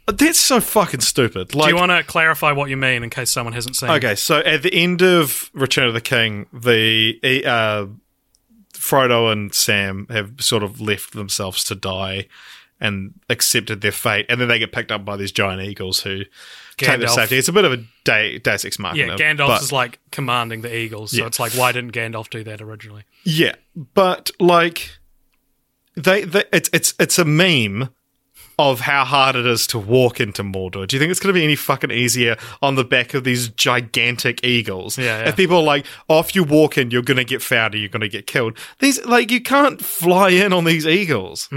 That's so fucking stupid. Like, Do you want to clarify what you mean in case someone hasn't seen? Okay, so at the end of Return of the King, the uh, Frodo and Sam have sort of left themselves to die and accepted their fate, and then they get picked up by these giant eagles who take their safety. It's a bit of a day, Deus Ex Machina. Yeah, Gandalf but, is like commanding the eagles, so Yeah. it's like why didn't Gandalf do that originally? yeah, but like they, they it's it's it's a meme of how hard it is to walk into Mordor. Do you think it's going to be any fucking easier on the back of these gigantic eagles? Yeah, yeah. If people are like, oh, if you walk in, you're going to get found and you're going to get killed. These, like, you can't fly in on these eagles.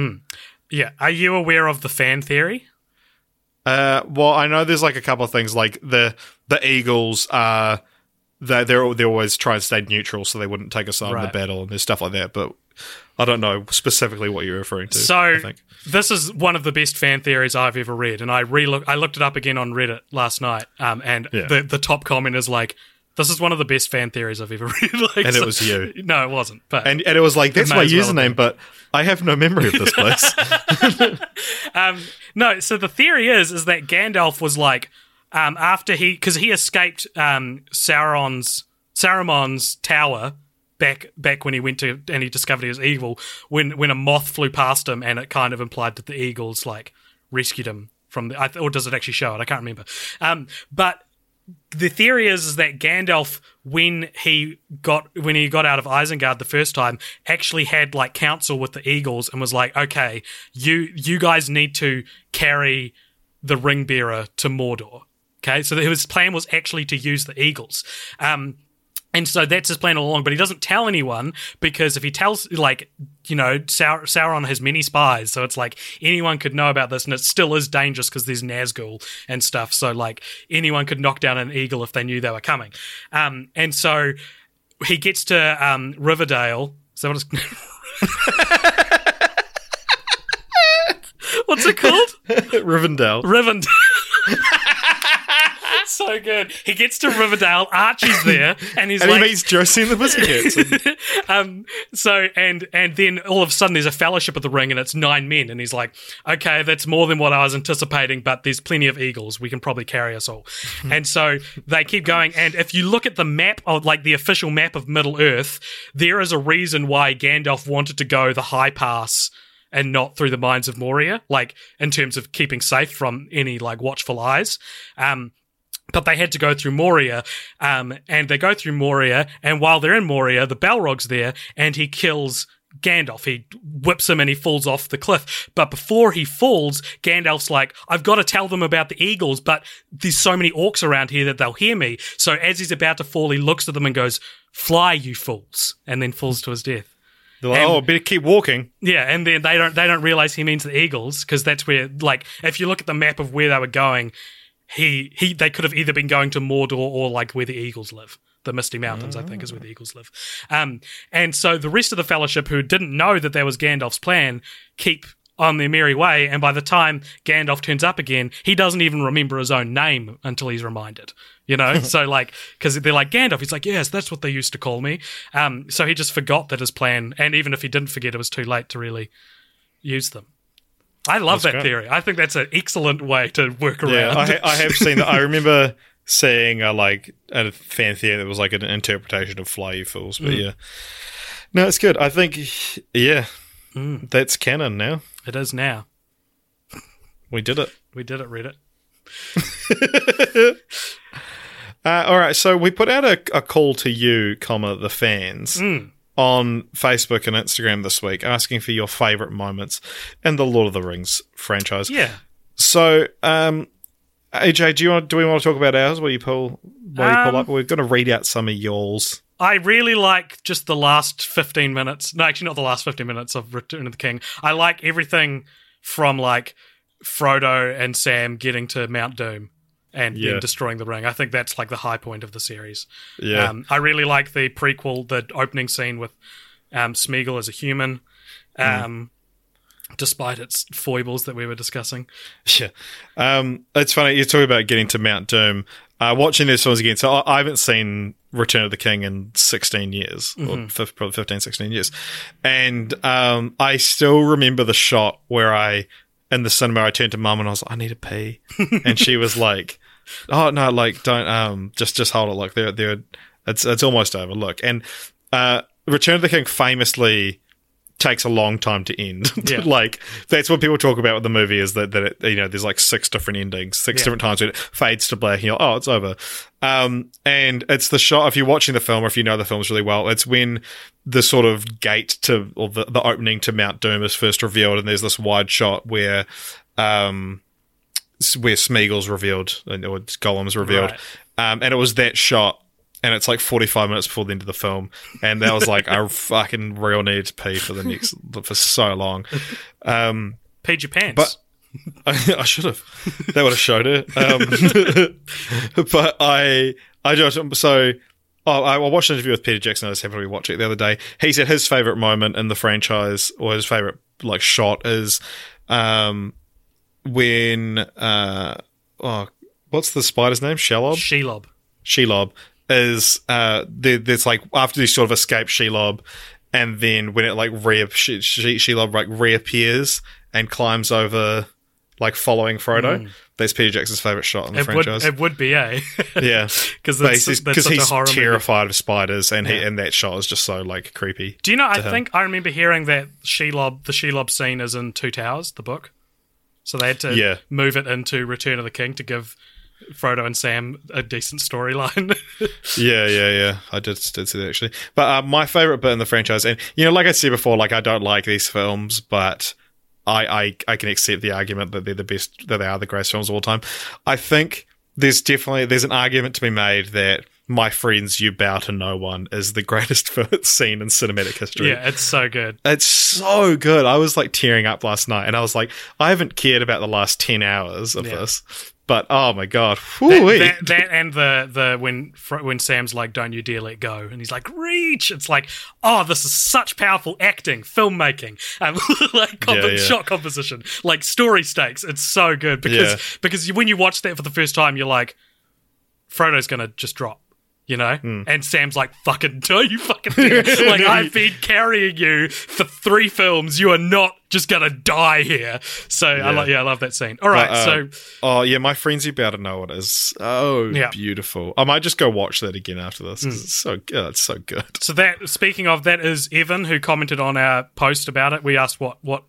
Yeah, are you aware of the fan theory? Uh, well, I know there's like a couple of things, like the the eagles are they they're they always try and stay neutral so they wouldn't take a side in the battle and there's stuff like that. But I don't know specifically what you're referring to. So I think. this is one of the best fan theories I've ever read, and I re I looked it up again on Reddit last night, um, and Yeah. the the top comment is like, "This is one of the best fan theories I've ever read." like, And it so- was you. No, it wasn't. But And and it was like that's my as well username, but I have no memory of this place. um, no, so the theory is is that Gandalf was like um, after he because he escaped um, Sauron's Saruman's tower back back when he went to and he discovered he was evil when when a moth flew past him and it kind of implied that the eagles like rescued him from the or does it actually show it I can't remember um, but the theory is, is that Gandalf, when he got when he got out of Isengard the first time, actually had like counsel with the Eagles and was like, "Okay, you you guys need to carry the ring bearer to Mordor." Okay, so his plan was actually to use the Eagles. Um, And so that's his plan all along, but he doesn't tell anyone because if he tells, like, you know, Sau- Sauron has many spies, so it's like anyone could know about this, and it still is dangerous because there's Nazgul and stuff. So like anyone could knock down an eagle if they knew they were coming. Um, and so he gets to um, Riverdale. Is that what it's? What's it called? Rivendell. Rivendell. so good. He gets to Riverdale. Archie's there, and he's And like, he meets Josie and the Pussycats. um, so and and then all of a sudden there's a fellowship of the ring and it's nine men and he's like, okay, that's more than what I was anticipating, but there's plenty of eagles. We can probably carry us all. and so they keep going. And if you look at the map of like the official map of Middle Earth, there is a reason why Gandalf wanted to go the high pass and not through the mines of Moria, like in terms of keeping safe from any like watchful eyes. Um, but they had to go through Moria, um, and they go through Moria, and while they're in Moria, the Balrog's there, and he kills Gandalf. He whips him and he falls off the cliff. But before he falls, Gandalf's like, I've got to tell them about the eagles, but there's so many orcs around here that they'll hear me. So as he's about to fall, he looks at them and goes, Fly, you fools, and then falls to his death. They're like, And- oh, better keep walking. Yeah, and then they don't they don't realize he means the Eagles because that's where like if you look at the map of where they were going, he he they could have either been going to Mordor or like where the Eagles live. The Misty Mountains, I think, is where the Eagles live. Um, and so the rest of the Fellowship, who didn't know that that was Gandalf's plan, keep on their merry way. And by the time Gandalf turns up again, he doesn't even remember his own name until he's reminded. You know, so like because they're like Gandalf, he's like, yes, that's what they used to call me. Um, so he just forgot that his plan, and even if he didn't forget, it was too late to really use them. I love That's that great. theory. I think that's an excellent way to work around. Yeah, I, I have seen that. I remember seeing a like a fan theory that was like an interpretation of Fly You Fools. But hmm. yeah, no, it's good. I think yeah, hmm. that's canon now. it is now. We did it. We did it, Reddit. Uh, all right, so we put out a, a call to you, comma the fans, hmm. On Facebook and Instagram this week, asking for your favorite moments in the Lord of the Rings franchise. Yeah. So, um, AJ, do you want? Do we want to talk about ours? While you pull, while you pull Um, up, we're going to read out some of yours. I really like just the last 15 minutes. No, actually, not the last 15 minutes of Return of the King. I like everything from like Frodo and Sam getting to Mount Doom and Yeah. then destroying the ring. I think that's like the high point of the series. Yeah, Um, I really like the prequel, the opening scene with um, Smeagol as a human, um, despite its foibles that we were discussing. Yeah. Um, it's funny. You're talking about getting to Mount Doom. Uh, watching these films again. So I, I haven't seen Return of the King in 16 years, or fif- probably 15, 16 years. And um, I still remember the shot where I, in the cinema, I turned to mum and I was like, I need to pee. and she was like, Oh, no, like, don't, um, just, just hold it. Like, they're, they're, it's, it's almost over. Look. And uh, Return of the King famously takes a long time to end. Yeah. like that's what people talk about with the movie is that that it, you know there's like six different endings, six Yeah. different times where it fades to black and you're oh it's over. Um, and it's the shot if you're watching the film or if you know the films really well, it's when the sort of gate to or the, the opening to Mount Doom is first revealed, and there's this wide shot where um where Smeagol's revealed and- or Gollum's revealed, Right. um, and it was that shot. And it's like 45 minutes before the end of the film. And that was like, I fucking real needed to pee for the next, for so long. Um, Peed your pants. but I, I should have. That would have showed it. Um, but I, I just so. Oh, I I watched an interview with Peter Jackson. I just happened to be watching it the other day. He said his favorite moment in the franchise, or his favorite like shot, is um, when uh, oh, what's the spider's name? Shelob. Shelob. Shelob is uh there, there's like after they sort of escape Shelob and then when it like re she, she, Shelob like reappears and climbs over like following Frodo that's Peter Jackson's favorite shot in the It would, franchise it would be, eh? yeah Because that's, he's, that's 'cause such a he's horror movie. terrified of spiders and he and that shot is just so like creepy Do you know? I him. think I remember hearing that Shelob, the Shelob scene, is in Two Towers, the book. So they had to Yeah. move it into Return of the King to give Frodo and Sam a decent storyline. Yeah, yeah, yeah. I did, did see that actually. But uh, my favorite bit in the franchise, and you know, like I said before, like I don't like these films, but I, I, I can accept the argument that they're the best, that they are the greatest films of all time. I think there's definitely there's an argument to be made that my friends, you bow to no one is the greatest scene in cinematic history. Yeah, it's so good. It's so good. I was like tearing up last night, and I was like, I haven't cared about the last ten hours of Yeah. this, but oh my god, That, that, that and the the when when Sam's like, "Don't you dare let go," and he's like, "Reach!" It's like, oh, this is such powerful acting, filmmaking, um, like comp- Yeah, yeah. shot composition, like story stakes. It's so good because because when you watch that for the first time, you're like, Frodo's gonna just drop. You know, Hmm. and Sam's like, "Fucking, don't you fucking dare!" like I've been carrying you for three films. You are not just gonna die here. So I like, yeah, I love that scene. All right, But, uh, so oh yeah, my friends, you bow to know what is so Yeah. beautiful. I might just go watch that again after this. 'cause It's so good. It's so good. So that speaking of that is Evan who commented on our post about it. We asked what what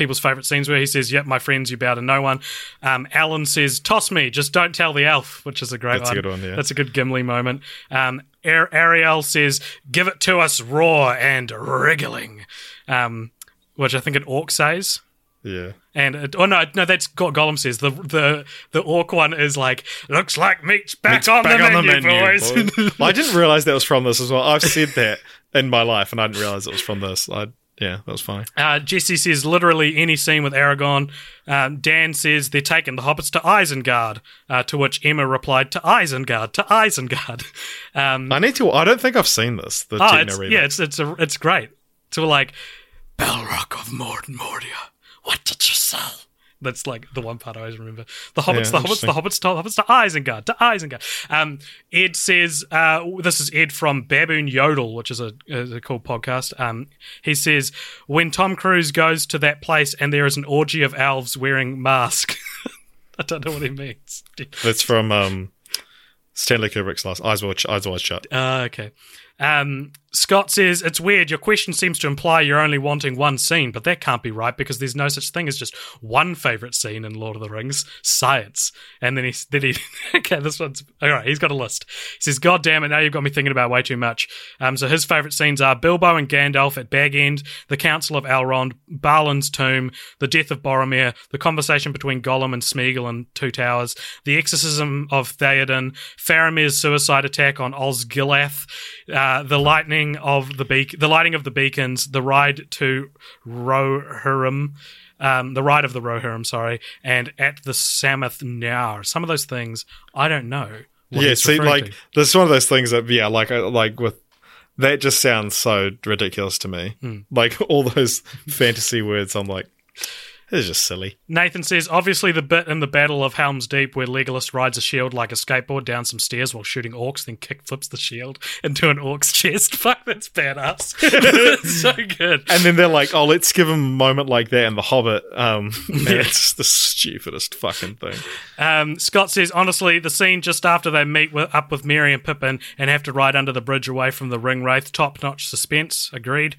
people's favorite scenes where He says, "Yep, my friends, you bow to no one." Um, Alan says, "Toss me, just don't tell the elf," which is a great That's a one. good one, yeah. That's a good Gimli moment. Um, Ar- Ariel says, "Give it to us raw and wriggling," um, which I think an orc says. Yeah. And it, oh no, no, that's what Gollum says. The the the orc one is like, "Looks like meat's back, on, Back the menu, boys." boy. I didn't realize that was from this as well. I've said that in my life, and I didn't realize it was from this. I yeah, that was funny. Uh, Jesse says literally any scene with Aragorn. Um, Dan says they're taking the hobbits to Isengard, uh, to which Emma replied to Isengard, to Isengard. Um, I need to. I don't think I've seen this. The oh, it's, yeah, it's it's a, it's great. So we're like, Balrog of Mord Mordia, what did you sell? That's like the one part I always remember. The hobbits, Yeah, the hobbits, the hobbits, the hobbits to Isengard, to Isengard. Um, Ed says, uh, this is Ed from Baboon Yodel, which is a, is a cool podcast. Um, he says, when Tom Cruise goes to that place and there is an orgy of elves wearing masks. I don't know what he means. That's from um, Stanley Kubrick's last Eyes Wide, Eyes Wide Shut. Uh, okay. Um, Scott says, It's weird. Your question seems to imply you're only wanting one scene, but that can't be right because there's no such thing as just one favorite scene in Lord of the Rings science. And then he, then he okay, this one's all right. He's got a list. He says, God damn it, now you've got me thinking about way too much. Um, so his favorite scenes are Bilbo and Gandalf at Bag End, the Council of Elrond, Balin's tomb, the death of Boromir, the conversation between Gollum and Smeagol in Two Towers, the exorcism of Theoden, Faramir's suicide attack on Osgiliath, uh, the lightning of the beak, the lighting of the beacons, the ride to Rohirrim, um, the ride of the Rohirrim, sorry, and at the Sammath Naur. Some of those things I don't know. yeah, see, like to. this is one of those things that yeah, like uh, like with that just sounds so ridiculous to me. Hmm. Like all those fantasy words, I'm like, it's just silly. Nathan says, obviously the bit in the Battle of Helm's Deep where Legolas rides a shield like a skateboard down some stairs while shooting orcs, then kickflips the shield into an orc's chest. Fuck, that's badass. It's so good. And then they're like, oh, let's give him a moment like that in The Hobbit. Um, and it's the stupidest fucking thing. Um, Scott says, honestly, the scene just after they meet with, up with Merry and Pippin and have to ride under the bridge away from the ring wraith, top notch suspense. Agreed.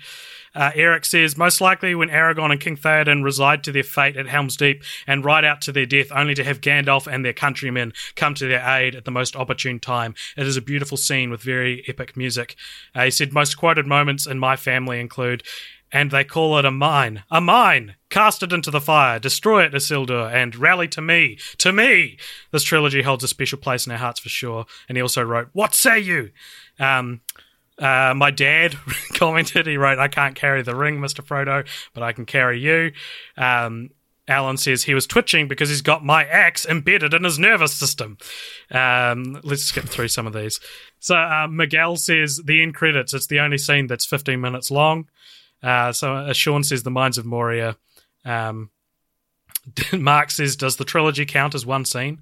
Uh, Eric says, most likely when Aragorn and King Theoden reside to their fate at Helm's Deep and ride out to their death, only to have Gandalf and their countrymen come to their aid at the most opportune time. It is a beautiful scene with very epic music. Uh, he said, most quoted moments in my family include, and they call it a mine. A mine! Cast it into the fire, destroy it, Isildur, and rally to me, to me! This trilogy holds a special place in our hearts for sure. And he also wrote, What say you? Um, uh, my dad commented, he wrote, I can't carry the ring, Mr. Frodo, but I can carry you. Um, Alan says he was twitching because he's got my axe embedded in his nervous system. Um, let's skip through some of these. So uh, Miguel says the end credits, it's the only scene that's 15 minutes long. Uh, so uh, Sean says the Mines of Moria. Um, Mark says, does the trilogy count as one scene?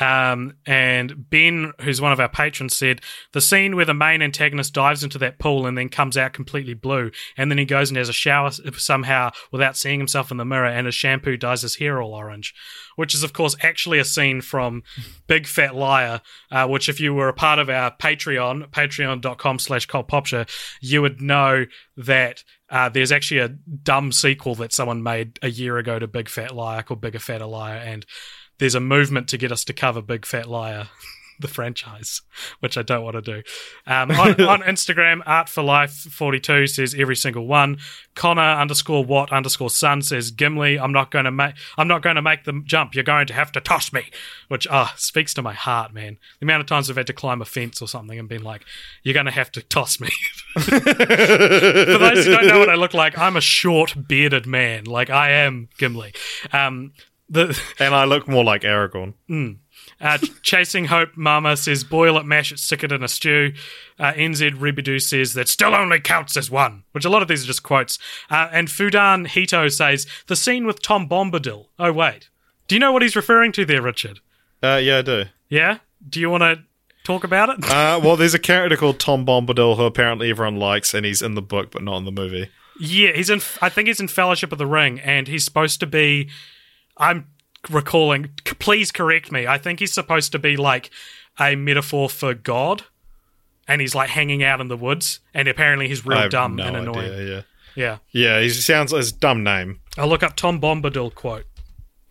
Um, and Ben, who's one of our patrons, said the scene where the main antagonist dives into that pool and then comes out completely blue, and then he goes and has a shower somehow without seeing himself in the mirror, and his shampoo dyes his hair all orange, which is of course actually a scene from Big Fat Liar, uh, which if you were a part of our Patreon, patreon.com slash cultpopture, you would know that uh, there's actually a dumb sequel that someone made a year ago to Big Fat Liar called Bigger Fatter Liar, and there's a movement to get us to cover Big Fat Liar. the franchise, which I don't want to do. Um, on, on Instagram, Art for Life 42 says every single one. Connor underscore what underscore son says Gimli. I'm not going to make. I'm not going to make them jump. You're going to have to toss me, which ah speaks to my heart, man. The amount of times I've had to climb a fence or something and been like, "You're going to have to toss me." For those who don't know what I look like, I'm a short bearded man. Like I am Gimli. Um, the And I look more like Aragorn. uh, Chasing Hope Mama says, boil it, mash it, stick it in a stew. Uh, NZ Ribidu says, that still only counts as one, which a lot of these are just quotes. Uh, and Fudan Hito says, the scene with Tom Bombadil. Oh, wait. Do you know what he's referring to there, Richard? Uh, yeah, I do. Yeah? Do you want to talk about it? Uh, well, there's a character called Tom Bombadil who apparently everyone likes, and he's in the book but not in the movie. Yeah, he's in. I think he's in Fellowship of the Ring, and he's supposed to be. I'm recalling. c- Please correct me. I think he's supposed to be like a metaphor for God, and he's like hanging out in the woods, and apparently he's real dumb no and annoying. idea, yeah. Yeah, Yeah, he sounds like his dumb name. I'll look up Tom Bombadil quote.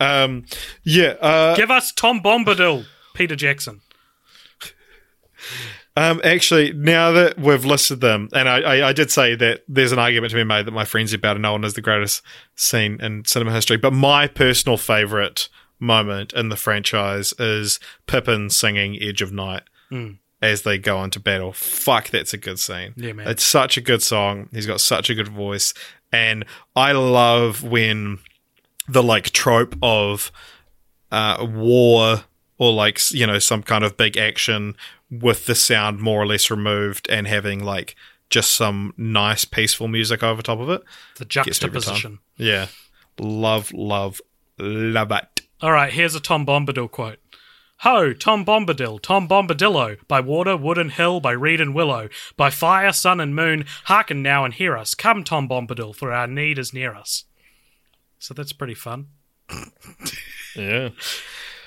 Um, yeah, uh, Give us Tom Bombadil, Peter Jackson. Um, actually, now that we've listed them, and I, I, I did say that there's an argument to be made that my friends about no one is the greatest scene in cinema history, but my personal favorite moment in the franchise is Pippin singing "Edge of Night" as they go into battle. Fuck, that's a good scene. Yeah, man. It's such a good song. He's got such a good voice, and I love when the like trope of uh, war or like you know some kind of big action with the sound more or less removed and having like just some nice peaceful music over top of it. The Gets me every time. juxtaposition. Yeah, love, love, love it. All right, here's a Tom Bombadil quote. Ho, Tom Bombadil, Tom Bombadillo, by water, wood and hill, by reed and willow, by fire, sun and moon, hearken now and hear us. Come, Tom Bombadil, for our need is near us. So that's pretty fun. Yeah.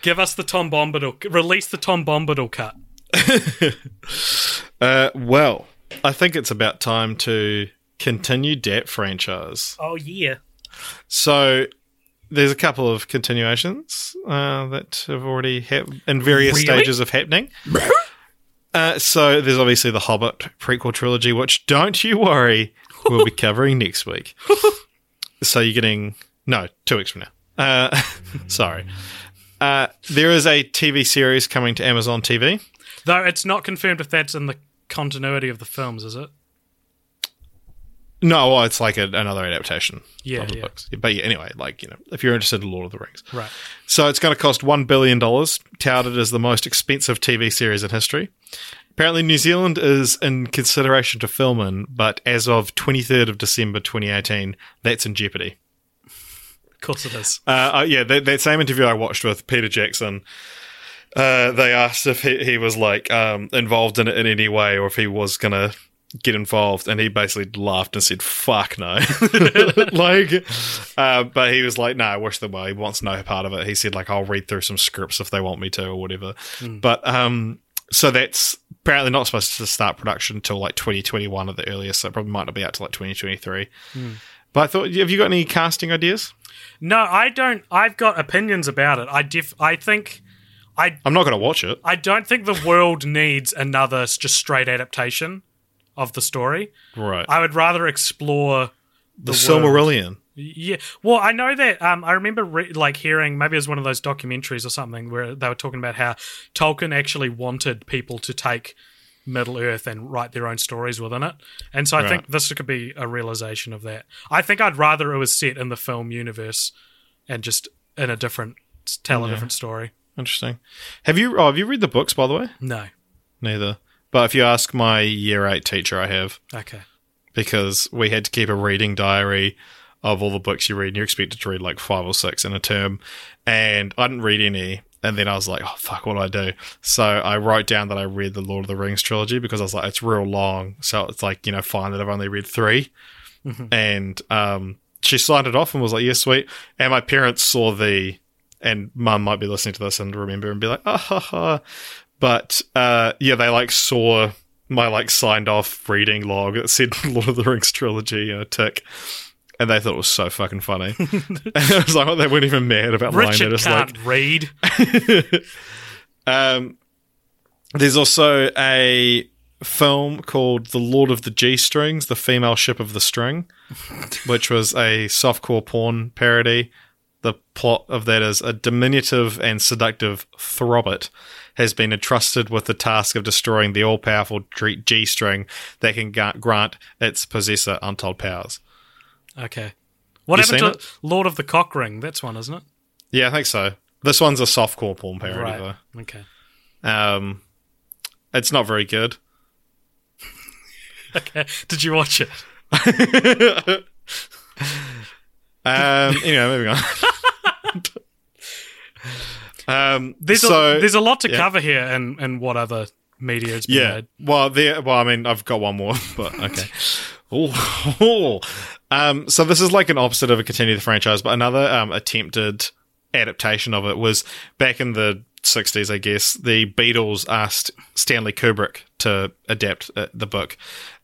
Give us the Tom Bombadil, release the Tom Bombadil cut. Uh, well, I think it's about time to continue that franchise. Oh, yeah. So there's a couple of continuations uh, that have already hap in various Really? stages of happening. Uh, so there's obviously the Hobbit prequel trilogy, which don't you worry, we'll be covering next week. so you're getting no two weeks from now. Uh, sorry. Uh, there is a TV series coming to Amazon TV. Though it's not confirmed if that's in the continuity of the films, is it? No, well, it's like a, another adaptation Yeah, of the yeah. books. But yeah, anyway, like you know, if you're interested in Lord of the Rings, Right. So it's going to cost $1 billion, touted as the most expensive TV series in history. Apparently, New Zealand is in consideration to film in, but as of 23rd of December 2018, that's in jeopardy. Of course it is. Uh, yeah, that, that same interview I watched with Peter Jackson, uh, they asked if he, he was like um, involved in it in any way or if he was going to get involved, and he basically laughed and said, "Fuck no." like, uh, but he was like, "No, I wish them well. He wants no part of it." He said, "Like, I'll read through some scripts if they want me to or whatever." But um, so that's apparently not supposed to start production until like 2021 at the earliest. So it probably might not be out till like 2023. But I thought, have you got any casting ideas? No, I don't. I've got opinions about it. I def. I think. I I'm not going to watch it. I don't think the world needs another just straight adaptation of the story. Right. I would rather explore the world. Silmarillion. Yeah. Well, I know that. Um, I remember re- like hearing maybe it was one of those documentaries or something where they were talking about how Tolkien actually wanted people to take Middle Earth and write their own stories within it, and so I think this could be a realization of that. I think I'd rather it was set in the film universe and just in a different tell a different story. Interesting. Have you? Oh, have you read the books, by the way? No. Neither. But if you ask my year eight teacher, I have Okay. because we had to keep a reading diary of all the books you read. And you're expected to read like five or six in a term, and I didn't read any. And then I was like, "Oh fuck, what do I do?" So I wrote down that I read the Lord of the Rings trilogy because I was like, "It's real long." So it's like you know, fine that I've only read 3 And um, she signed it off and was like, "Yeah, sweet." And my parents saw the, and Mum might be listening to this and remember and be like, "Ah ha ha." But uh, yeah, they like saw my like signed off reading log that said Lord of the Rings trilogy and a tick. And they thought it was so fucking funny. and I was like, oh, they weren't even mad about lying. They're Richard can't like, read. um, There's also a film called The Lord of the G Strings, The Female Ship of the String, which was a softcore porn parody. The plot of that is a diminutive and seductive throbbit has been entrusted with the task of destroying the all powerful G string that can grant its possessor untold powers. Okay. What You happened to Lord of the Cock Ring? That's one, isn't it? Yeah, I think so. This one's a softcore porn parody, right. Okay. Um, it's not very good. Okay. Did you watch it? Um, anyway, moving on. um, There's so a, there's a lot to yeah. cover here, and and what other media has been yeah. made. Well, the Well, I mean, I've got one more, but okay. Ooh. um, so this is like an opposite of a continue the franchise, but another um, attempted adaptation of it was back in the 60s, I guess. The Beatles asked Stanley Kubrick to adapt uh, the book.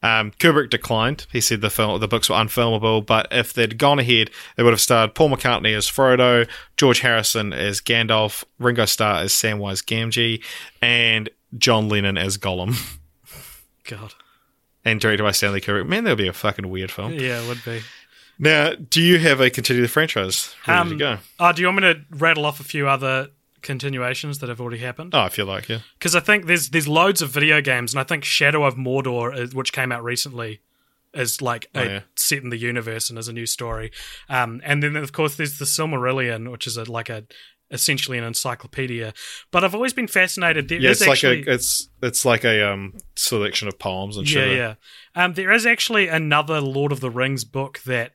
Um, Kubrick declined. He said the film, the books were unfilmable, but if they'd gone ahead, they would have starred Paul McCartney as Frodo, George Harrison as Gandalf, Ringo Starr as Samwise Gamgee, and John Lennon as Gollum. God. and directed by Stanley Kubrick. Man, that would be a fucking weird film. Yeah, it would be. Now, do you have a continue the franchise ready Um, to go? Oh, do you want me to rattle off a few other continuations that have already happened? Oh, I feel like yeah. Because I think there's there's loads of video games, and I think Shadow of Mordor, which came out recently, is like a, Oh, yeah. set in the universe and is a new story. Um, and then of course there's the Silmarillion, which is a, like a essentially an encyclopedia. But I've always been fascinated. There Yeah, it's actually like a it's it's like a um selection of poems and yeah, shit. yeah. Um, there is actually another Lord of the Rings book that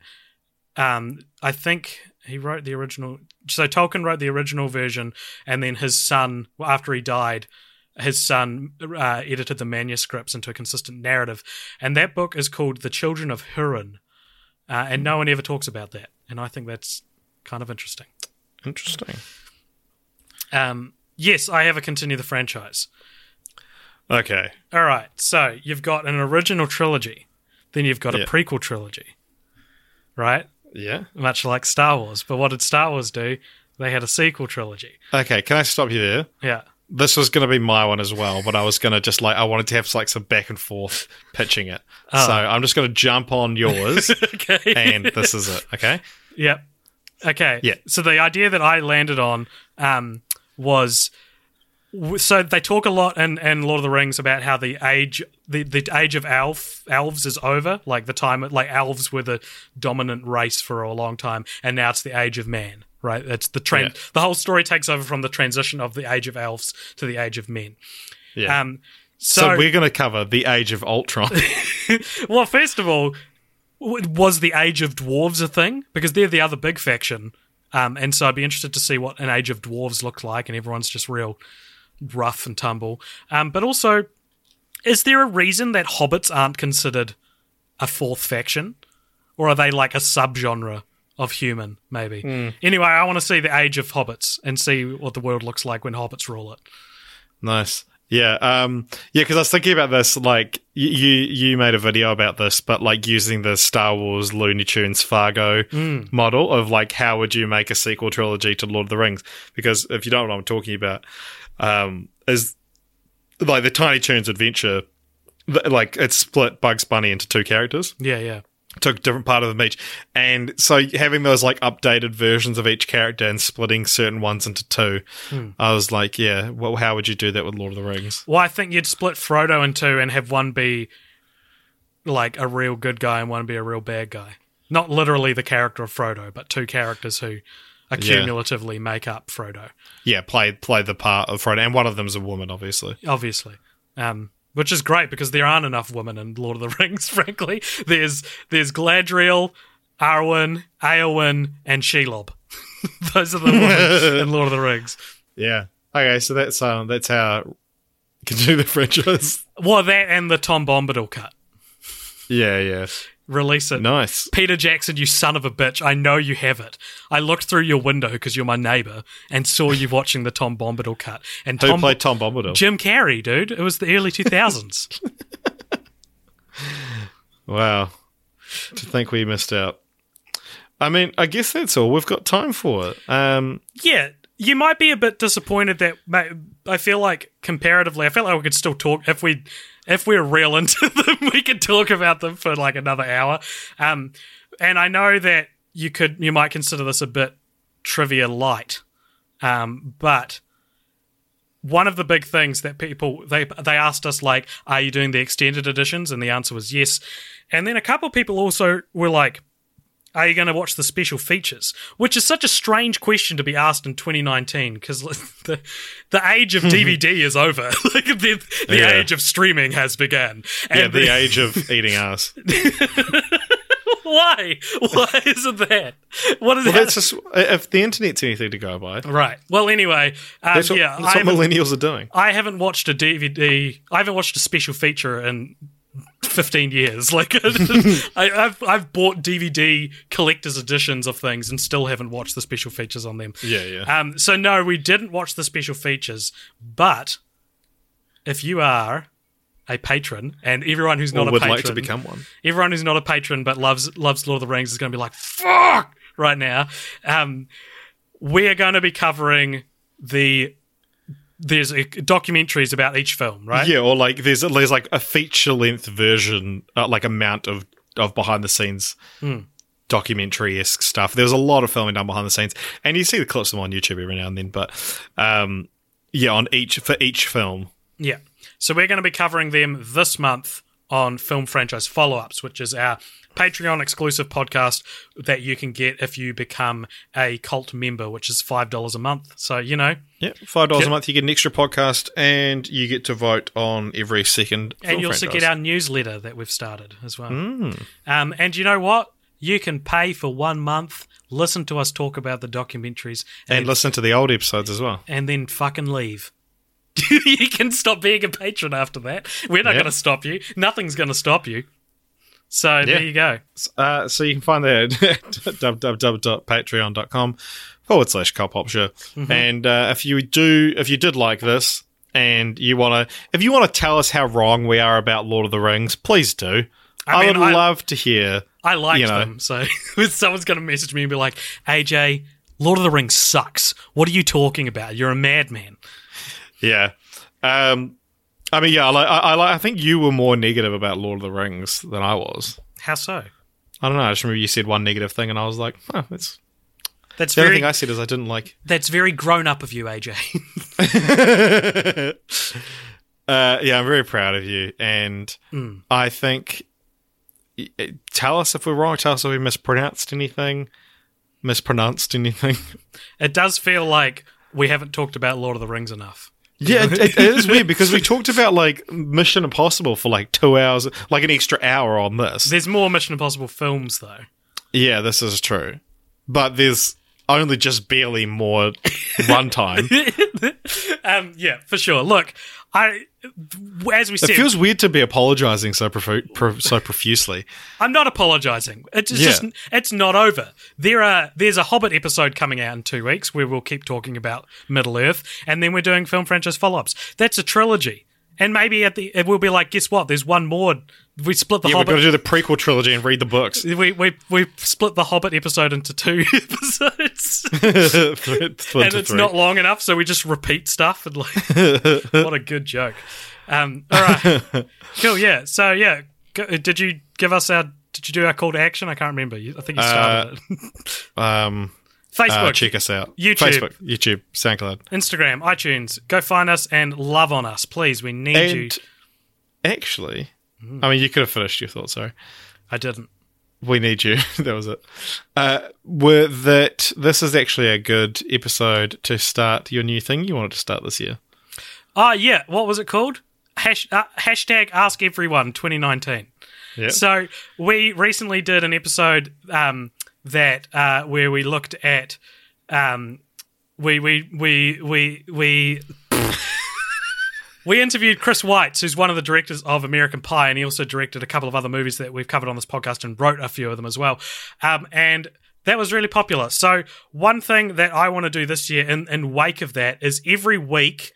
um, I think he wrote the original. So Tolkien wrote the original version, and then his son, well, after he died, his son uh, edited the manuscripts into a consistent narrative. And that book is called The Children of Hurin. Uh, and no one ever talks about that. And I think that's kind of interesting. Interesting. Um, yes, I have a continue the franchise. Okay. All right, so you've got an original trilogy, then you've got Yeah. a prequel trilogy, right? Yeah. Much like Star Wars. But what did Star Wars do? They had a sequel trilogy. Okay. Can I stop you there? Yeah. This was going to be my one as well, but I was going to just like I wanted to have like some back and forth pitching it. Oh. So I'm just going to jump on yours, okay. and this is it. Okay. Yep. Okay. Yeah. So the idea that I landed on um, was so they talk a lot in, in Lord of the Rings about how the age the, the age of elf elves is over, like the time like elves were the dominant race for a long time, and now it's the age of man. Right. It's the trend. Yeah. The whole story takes over from the transition of the age of elves to the age of men. Yeah. Um. so, So, we're going to cover the Age of Ultron. well, first of all, was the Age of Dwarves a thing? Because they're the other big faction. Um, and so I'd be interested to see what an Age of Dwarves looked like, and everyone's just real rough and tumble. Um, but also, is there a reason that hobbits aren't considered a fourth faction? Or are they like a subgenre of human, maybe? Anyway, I want to see the Age of Hobbits and see what the world looks like when hobbits rule it. Nice. Yeah. Um, yeah, because I was thinking about this, like, you you made a video about this, but like using the Star Wars Looney Tunes Fargo model of like how would you make a sequel trilogy to Lord of the Rings? Because if you don't know what I'm talking about, um, is like the Tiny Toons adventure, like it's split Bugs Bunny into two characters Yeah, yeah. Took a different part of them each. And so having those like updated versions of each character and splitting certain ones into two, I was like, yeah, well, how would you do that with Lord of the Rings? Well, I think you'd split Frodo in two and have one be like a real good guy and one be a real bad guy. Not literally the character of Frodo, but two characters who accumulatively make up Frodo, Yeah, play play the part of Frodo, and one of them's a woman, obviously. obviously. Um, which is great because there aren't enough women in Lord of the Rings, frankly. There's there's Galadriel, Arwen, Eowyn, and Shelob. Those are the women in Lord of the Rings. Yeah. Okay, so that's um that's how can do the franchise. Well, that and the Tom Bombadil cut. yeah, yeah. Release it. Nice. Peter Jackson, you son of a bitch. I know you have it. I looked through your window because you're my neighbor and saw you watching the Tom Bombadil cut. And Who Tom played Tom Bombadil? Jim Carrey, dude. It was the early 2000s. wow. To think we missed out. I mean, I guess that's all we've got time for. Um yeah. You might be a bit disappointed that I feel like comparatively, I feel like we could still talk if we if we're real into them, we could talk about them for like another hour. Um, and I know that you could you might consider this a bit trivia light, um, but one of the big things that people they they asked us like, are you doing the extended editions? And the answer was yes. And then a couple people also were like, are you going to watch the special features? Which is such a strange question to be asked in 2019 because the the age of DVD is over. like the, the Yeah. age of streaming has begun. Yeah, And the age of eating ass. why? Why isn't that? What is Well, that? that's just if the internet's anything to go by. right. Well, anyway, um, That's what, yeah, that's what millennials are doing. I haven't watched a DVD. I haven't watched a special feature in 15 years. Like I, I've I've bought DVD collector's editions of things and still haven't watched the special features on them. Yeah, yeah. Um, so no, we didn't watch the special features, but if you are a patron, and everyone who's not Or a would patron, like to become one. everyone who's not a patron but loves loves Lord of the Rings is going to be like fuck right now. Um, we are going to be covering the there's uh, documentaries about each film, right? Yeah, or like there's there's like a feature length version, uh, like amount of of behind the scenes Hmm. documentary esque stuff. There's a lot of filming done behind the scenes, and you see the clips of them on YouTube every now and then. But um, yeah, on each for each film. Yeah. So we're going to be covering them this month on Film Franchise Follow Ups, which is our Patreon exclusive podcast that you can get if you become a cult member, which is $5 a month. So, you know, Yeah, five dollars a month. You get an extra podcast, and you get to vote on every second. and you also franchise. get our newsletter that we've started as well. Hmm. Um, and you know what? You can pay for one month, listen to us talk about the documentaries, and and, listen to the old episodes as well. and then fucking leave. you can stop being a patron after that. We're not Yeah. going to stop you. Nothing's going to stop you. So there you go. Uh, so you can find that at www.patreon.com forward slash cop hop show. Mm-hmm. And uh, if you do, if you did like this and you want to, if you want to tell us how wrong we are about Lord of the Rings, please do. I, mean, would I- love to hear. I liked You know. them. So if someone's going to message me and be like, AJ, Lord of the Rings sucks. What are you talking about? You're a madman. Yeah. Um, I mean, yeah, I, I, I, think you were more negative about Lord of the Rings than I was. How so? I don't know. I just remember you said one negative thing, and I was like, oh, that's That's the only very thing I said is I didn't like that's very grown up of you, AJ. uh, yeah, I'm very proud of you, and I think uh, tell us if we're wrong. Tell us if we mispronounced anything, mispronounced anything. it does feel like we haven't talked about Lord of the Rings enough. Yeah, it, it is weird because we talked about like Mission Impossible for like two hours, like an extra hour on this. There's more Mission Impossible films though. Yeah, this is true, but there's only just barely more runtime. Um, yeah, for sure. Look, I as we said, It feels weird to be apologizing so profu- pro- so profusely. I'm not apologizing. It's Yeah. just it's not over. There are there's a Hobbit episode coming out in two weeks where we'll keep talking about Middle Earth, and then we're doing film franchise follow-ups. That's a trilogy, and maybe at the it will be like, guess what? There's one more. We split the Yeah, we've got to Hobbit. do the prequel trilogy and read the books. we, we we split the Hobbit episode into two episodes, and it's three. not long enough, so we just repeat stuff. And like, what a good joke. Um, all right, cool. Yeah. So yeah, did you give us our? Did you do our call to action? I can't remember. I think you started it. Um, Facebook, uh, check us out. YouTube. Facebook, YouTube, SoundCloud. Instagram, iTunes. Go find us and love on us, please. We need you. Actually, Hmm. I mean, you could have finished your thought. Sorry, I didn't. we need you. that was it. Uh, were that this is actually a good episode to start your new thing you wanted to start this year. Oh yeah, what was it called? Hash, uh, hashtag Ask Everyone 2019. Yeah. So we recently did an episode um, that uh, where we looked at um, we we we we we. We interviewed Chris Weitz, who's one of the directors of American Pie, and he also directed a couple of other movies that we've covered on this podcast and wrote a few of them as well. Um, and that was really popular. So, one thing that I want to do this year in, in wake of that is every week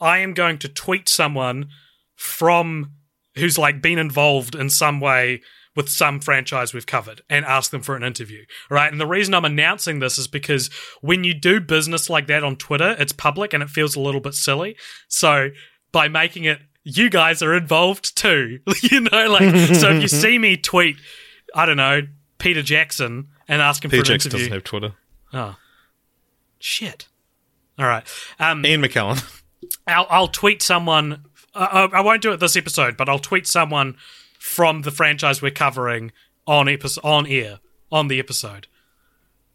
I am going to tweet someone from who's like been involved in some way with some franchise we've covered and ask them for an interview. Right. And the reason I'm announcing this is because when you do business like that on Twitter, it's public and it feels a little bit silly. So by making it, you guys are involved too. you know, like, so if you see me tweet, I don't know, Peter Jackson and ask him Peter for an Jackson interview. doesn't have Twitter. Oh. Shit. All right. Um, Ian McKellen. I'll, I'll tweet someone. Uh, I won't do it this episode, but I'll tweet someone from the franchise we're covering on epi- on air on the episode.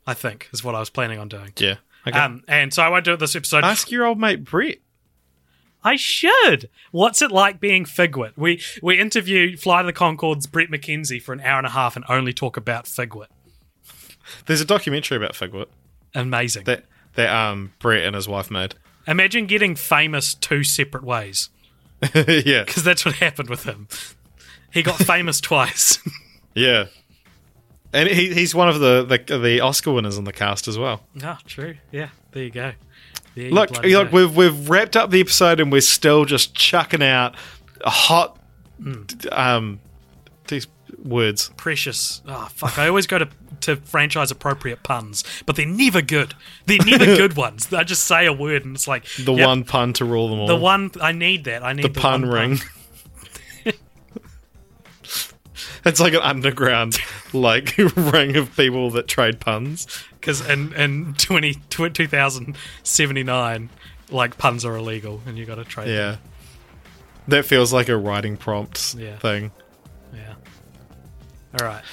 I think is what I was planning on doing. yeah. Okay. Um, and so I won't do it this episode. Ask your old mate Bret. I should. What's it like being Figwit? We we interview Flight of the Conchords Bret McKenzie for an hour and a half and only talk about Figwit. There's a documentary about Figwit Amazing. that that um Brett and his wife made. Imagine getting famous two separate ways yeah. because that's what happened with him. He got famous twice. Yeah. And he, he's one of the, the the Oscar winners in the cast as well. Ah, true. Yeah, there you go. There Look, look, go. we've we've wrapped up the episode and we're still just chucking out a hot um these words. precious. Oh fuck! I always go to to franchise appropriate puns, but they're never good. They're never good ones. I just say a word and it's like The yep, one pun to rule them all. the one. I need that. I need the the, pun ring. it's like an underground like ring of people that trade puns. because in in 20, 2079, like puns are illegal and you got to trade. them. Yeah. That feels like a writing prompt Yeah. thing. yeah. All right.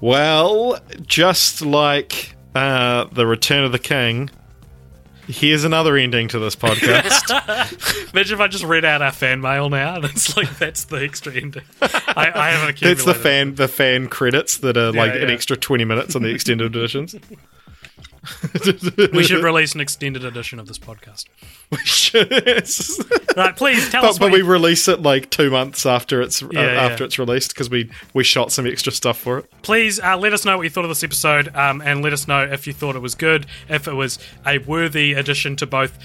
Well, just like uh, the Return of the King, here's another ending to this podcast. Imagine if I just read out our fan mail now. That's like that's the extra ending. I, I haven't accumulated. it's the fan the fan credits that are like an extra twenty minutes on the extended editions. We should release an extended edition of this podcast. but Right, please tell us. but we you- release it like two months after it's uh, Yeah, after yeah. it's released because we we shot some extra stuff for it. please uh, let us know what you thought of this episode, um, and let us know if you thought it was good, if it was a worthy addition to both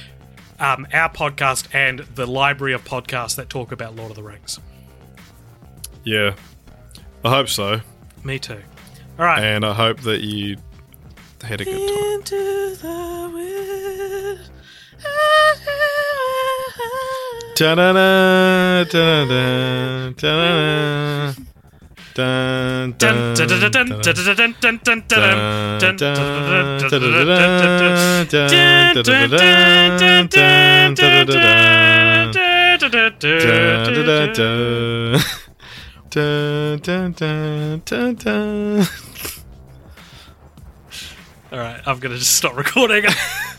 um, our podcast and the library of podcasts that talk about Lord of the Rings. Yeah, I hope so, Me too. All right. and I hope that you had a good time. Into the wind. Da-da-da, da-da-da, da-da-da. Dun, Dun, dun, dun, dun, dun, dun, dun, dun, dun, dun, dun, dun, dun, dun, All right, I'm gonna just stop recording.